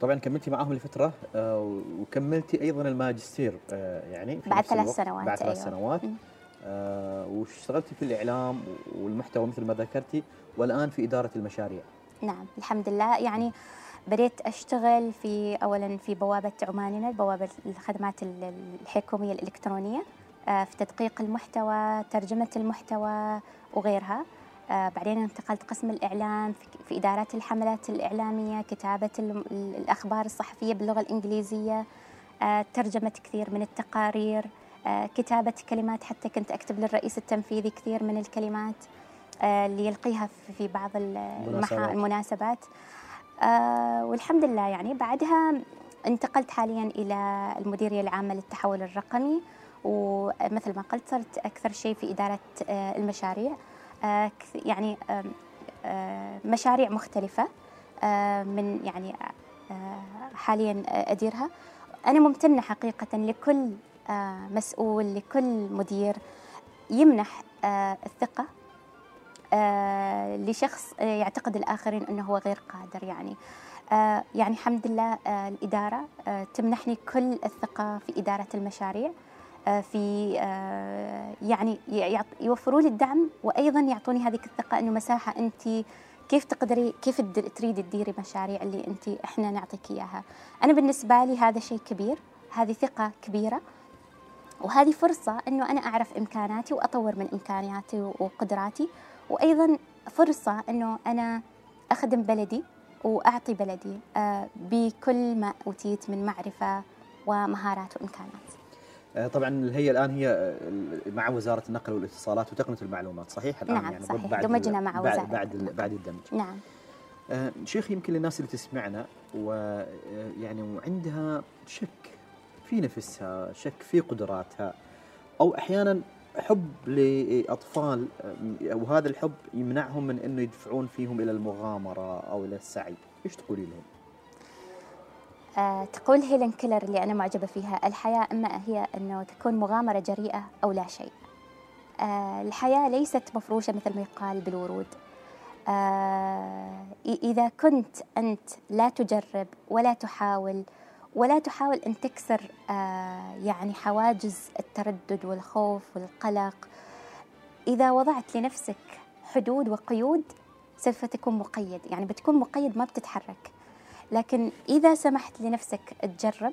طبعا كملتي معهم لفترة آه، وكملتي أيضا الماجستير آه، يعني في بعد ثلاث سنوات بعد ثلاث أيوة. سنوات. آه، واشتغلتي في الإعلام والمحتوى مثل ما ذكرتي والآن في إدارة المشاريع. نعم الحمد لله. يعني بديت أشتغل في أولا في بوابة عماننا بوابة الخدمات الحكومية الإلكترونية في تدقيق المحتوى ترجمة المحتوى وغيرها. آه، بعدين انتقلت قسم الإعلام في إدارات الحملات الإعلامية كتابة الأخبار الصحفية باللغة الإنجليزية. آه، ترجمة كثير من التقارير. آه، كتابة كلمات حتى كنت أكتب للرئيس التنفيذي كثير من الكلمات. اللي يلقيها في بعض المناسبات. والحمد لله يعني بعدها انتقلت حاليا إلى المديرية العامة للتحول الرقمي ومثل ما قلت صرت أكثر شيء في إدارة المشاريع. آه، يعني آه، مشاريع مختلفة آه، من يعني حاليا أديرها. أنا ممتنة حقيقة لكل مسؤول لكل مدير يمنح الثقة لشخص يعتقد الآخرين أنه هو غير قادر يعني. يعني الحمد لله الإدارة تمنحني كل الثقة في إدارة المشاريع آه، في آه، يعني يوفروا لي الدعم وأيضا يعطوني هذه الثقة إنه مساحة انت كيف تقدري كيف تريدي تديري مشاريع اللي انت إحنا نعطيك إياها. أنا بالنسبة لي هذا شيء كبير هذه ثقة كبيرة وهذه فرصة إنه أنا أعرف إمكاناتي وأطور من إمكانياتي وقدراتي. وأيضا فرصة إنه أنا أخدم بلدي وأعطي بلدي آه، بكل ما أوتيت من معرفة ومهارات وإمكانات. آه، طبعا الهيئه الآن هي آه، مع وزارة النقل والاتصالات وتقنية المعلومات صحيح؟ الآن نعم يعني صحيح بعد دمجنا مع وزارة بعد بعد, بعد الدمج. نعم. شيخ يمكن للناس اللي تسمعنا ويعني وعندها شك في نفسها شك في قدراتها أو أحيانا حب لأطفال وهذا الحب يمنعهم من إنه يدفعون فيهم إلى المغامرة أو إلى السعي. إيش تقولي لهم؟ آه، تقول هيلين كيلر اللي أنا معجبة فيها الحياة إما هي أنه تكون مغامرة جريئة أو لا شيء. آه، الحياة ليست مفروشة مثل ما يقال بالورود. آه، إذا كنت أنت لا تجرب ولا تحاول ولا تحاول أن تكسر يعني حواجز التردد والخوف والقلق. إذا وضعت لنفسك حدود وقيود سوف تكون مقيد يعني بتكون مقيد ما بتتحرك. لكن إذا سمحت لنفسك تجرب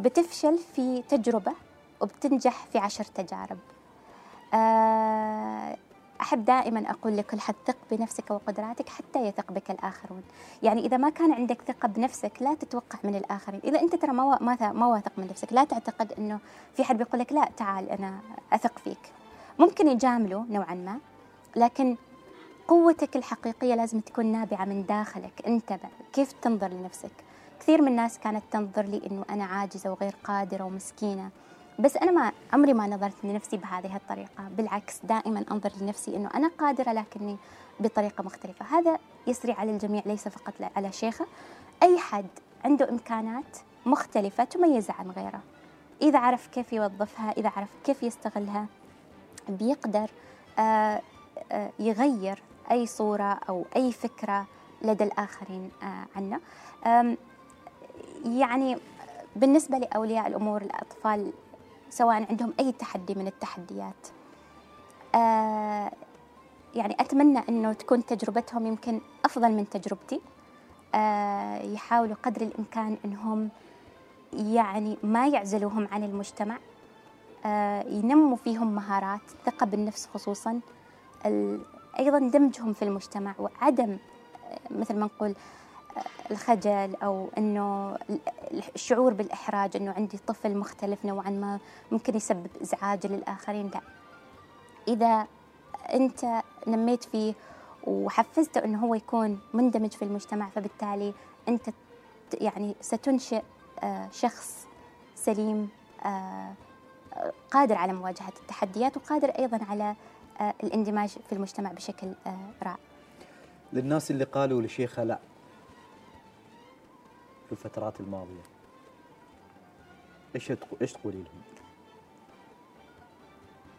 بتفشل في تجربة وبتنجح في عشر تجارب. آه، أحب دائما أقول لكل حد ثق بنفسك وقدراتك حتى يثق بك الآخرون. يعني إذا ما كان عندك ثقة بنفسك لا تتوقع من الآخرين. إذا أنت ترى ما ما واثق من نفسك لا تعتقد أنه في حد بيقول لك لا تعال أنا أثق فيك. ممكن يجاملوا نوعا ما لكن قوتك الحقيقية لازم تكون نابعة من داخلك. أنت كيف تنظر لنفسك؟ كثير من الناس كانت تنظر لي أنه أنا عاجزة وغير قادرة ومسكينة. بس أنا ما عمري ما نظرت لنفسي بهذه الطريقة. بالعكس دائما أنظر لنفسي أنه أنا قادرة لكني بطريقة مختلفة. هذا يسري على الجميع ليس فقط على شيخة. أي حد عنده إمكانات مختلفة تميزه عن غيره. إذا عرف كيف يوظفها إذا عرف كيف يستغلها بيقدر آه، آه، يغير أي صورة أو أي فكرة لدى الآخرين آه، عنا يعني بالنسبة لأولياء الأمور الأطفال سواء عندهم أي تحدي من التحديات. آه، يعني أتمنى أنه تكون تجربتهم يمكن أفضل من تجربتي. آه، يحاولوا قدر الإمكان أنهم يعني ما يعزلوهم عن المجتمع. ينموا فيهم مهارات الثقة بالنفس خصوصا. أيضا دمجهم في المجتمع وعدم مثل ما نقول الخجل أو أنه الشعور بالإحراج أنه عندي طفل مختلف نوعا ما ممكن يسبب إزعاج للآخرين. لا. إذا أنت نميت فيه وحفزته أنه هو يكون مندمج في المجتمع فبالتالي أنت يعني ستنشئ آه، شخص سليم آه، قادر على مواجهة التحديات وقادر أيضا على آه، الاندماج في المجتمع بشكل رائع. للناس اللي قالوا لشيخة لا. في الفترات الماضية. إيش إيش تقولي لهم؟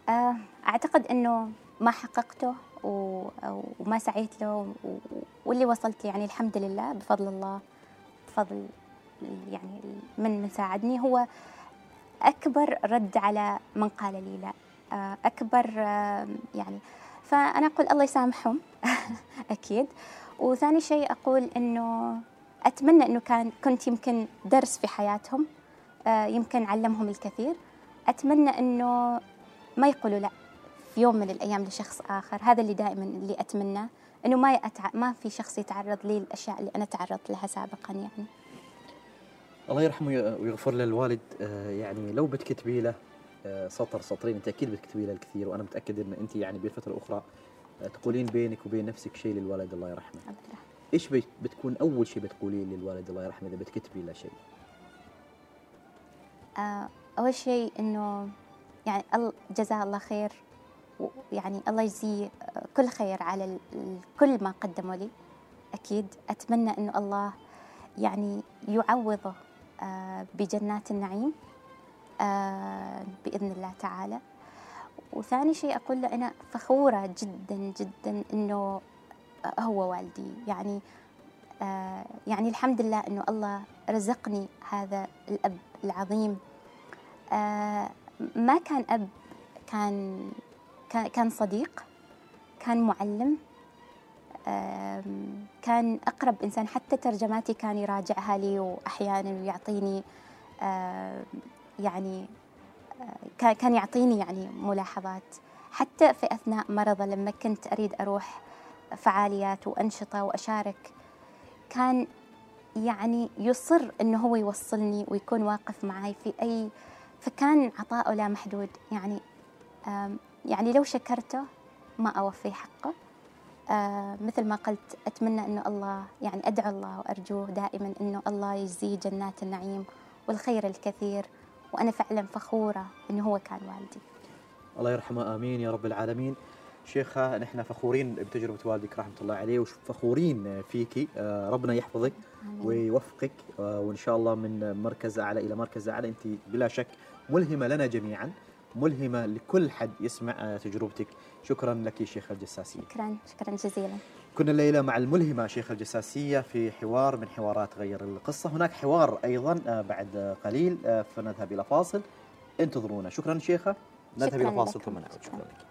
آه، أعتقد أنه ما حققته وما سعيت له واللي وصلت يعني الحمد لله بفضل الله بفضل يعني من من ساعدني هو أكبر رد على من قال لي لا. آه، أكبر آه، يعني فأنا أقول الله يسامحهم أكيد. وثاني شيء أقول أنه أتمنى أنه كان كنت يمكن درس في حياتهم آه، يمكن علمهم الكثير. أتمنى أنه ما يقولوا لأ في يوم من الأيام لشخص آخر. هذا اللي دائما اللي أتمناه أنه ما يتع... ما في شخص يتعرض لي الأشياء اللي أنا تعرضت لها سابقا يعني. الله يرحمه ويغفر له الوالد آه، يعني لو بتكتبي له آه، سطر سطرين أنت أكيد بتكتبي له الكثير وأنا متأكد ان أنت يعني بالفترة الأخرى تقولين بينك وبين نفسك شيء للوالد الله يرحمه. الحمد لله إيش بت- بتكون أول شيء بتقوليه للوالد الله يرحمه إذا بتكتبي له شيء آه، أول شيء إنه يعني جزاه الله خير ويعني الله يجزيه آه، كل خير على كل ما قدموا لي. أكيد أتمنى إنه الله يعني يعوضه آه، بجنات النعيم بإذن الله تعالى. وثاني شيء أقول له أنا فخورة جدا جدا إنه هو والدي. يعني آه، يعني الحمد لله إنه الله رزقني هذا الأب العظيم. آه، ما كان أب كان كان صديق كان معلم كان أقرب إنسان. حتى ترجماتي كان يراجعها لي واحيانا يعطيني آم، يعني آه، كان كان يعطيني يعني ملاحظات. حتى في أثناء مرضه لما كنت أريد أروح فعاليات وأنشطة وأشارك كان يعني يصر إنه هو يوصلني ويكون واقف معي في أي فكان عطاؤه لا محدود. يعني يعني لو شكرته ما أوفي حقه. مثل ما قلت أتمنى إنه الله يعني أدعو الله وأرجوه دائما إنه الله يجزيه جنات النعيم والخير الكثير. وأنا فعلا فخورة إنه هو كان والدي. الله يرحمه آمين يا رب العالمين. شيخة نحن فخورين بتجربة والدك رحمة الله عليه وفخورين فيكي آه، ربنا يحفظك. ويوفقك. آه، وإن شاء الله من مركز أعلى إلى مركز أعلى أنت بلا شك ملهمة لنا جميعا ملهمة لكل حد يسمع آه، تجربتك. شكرا لك شيخة الجساسية. شكرا شكرا جزيلا. كنا الليلة مع الملهمة شيخ الجساسية في حوار من حوارات غير القصة. هناك حوار أيضا بعد قليل فنذهب إلى فاصل. انتظرونا. شكرا شيخة. نذهب شكراً إلى فاصل. ثم نعود. شكرا لك.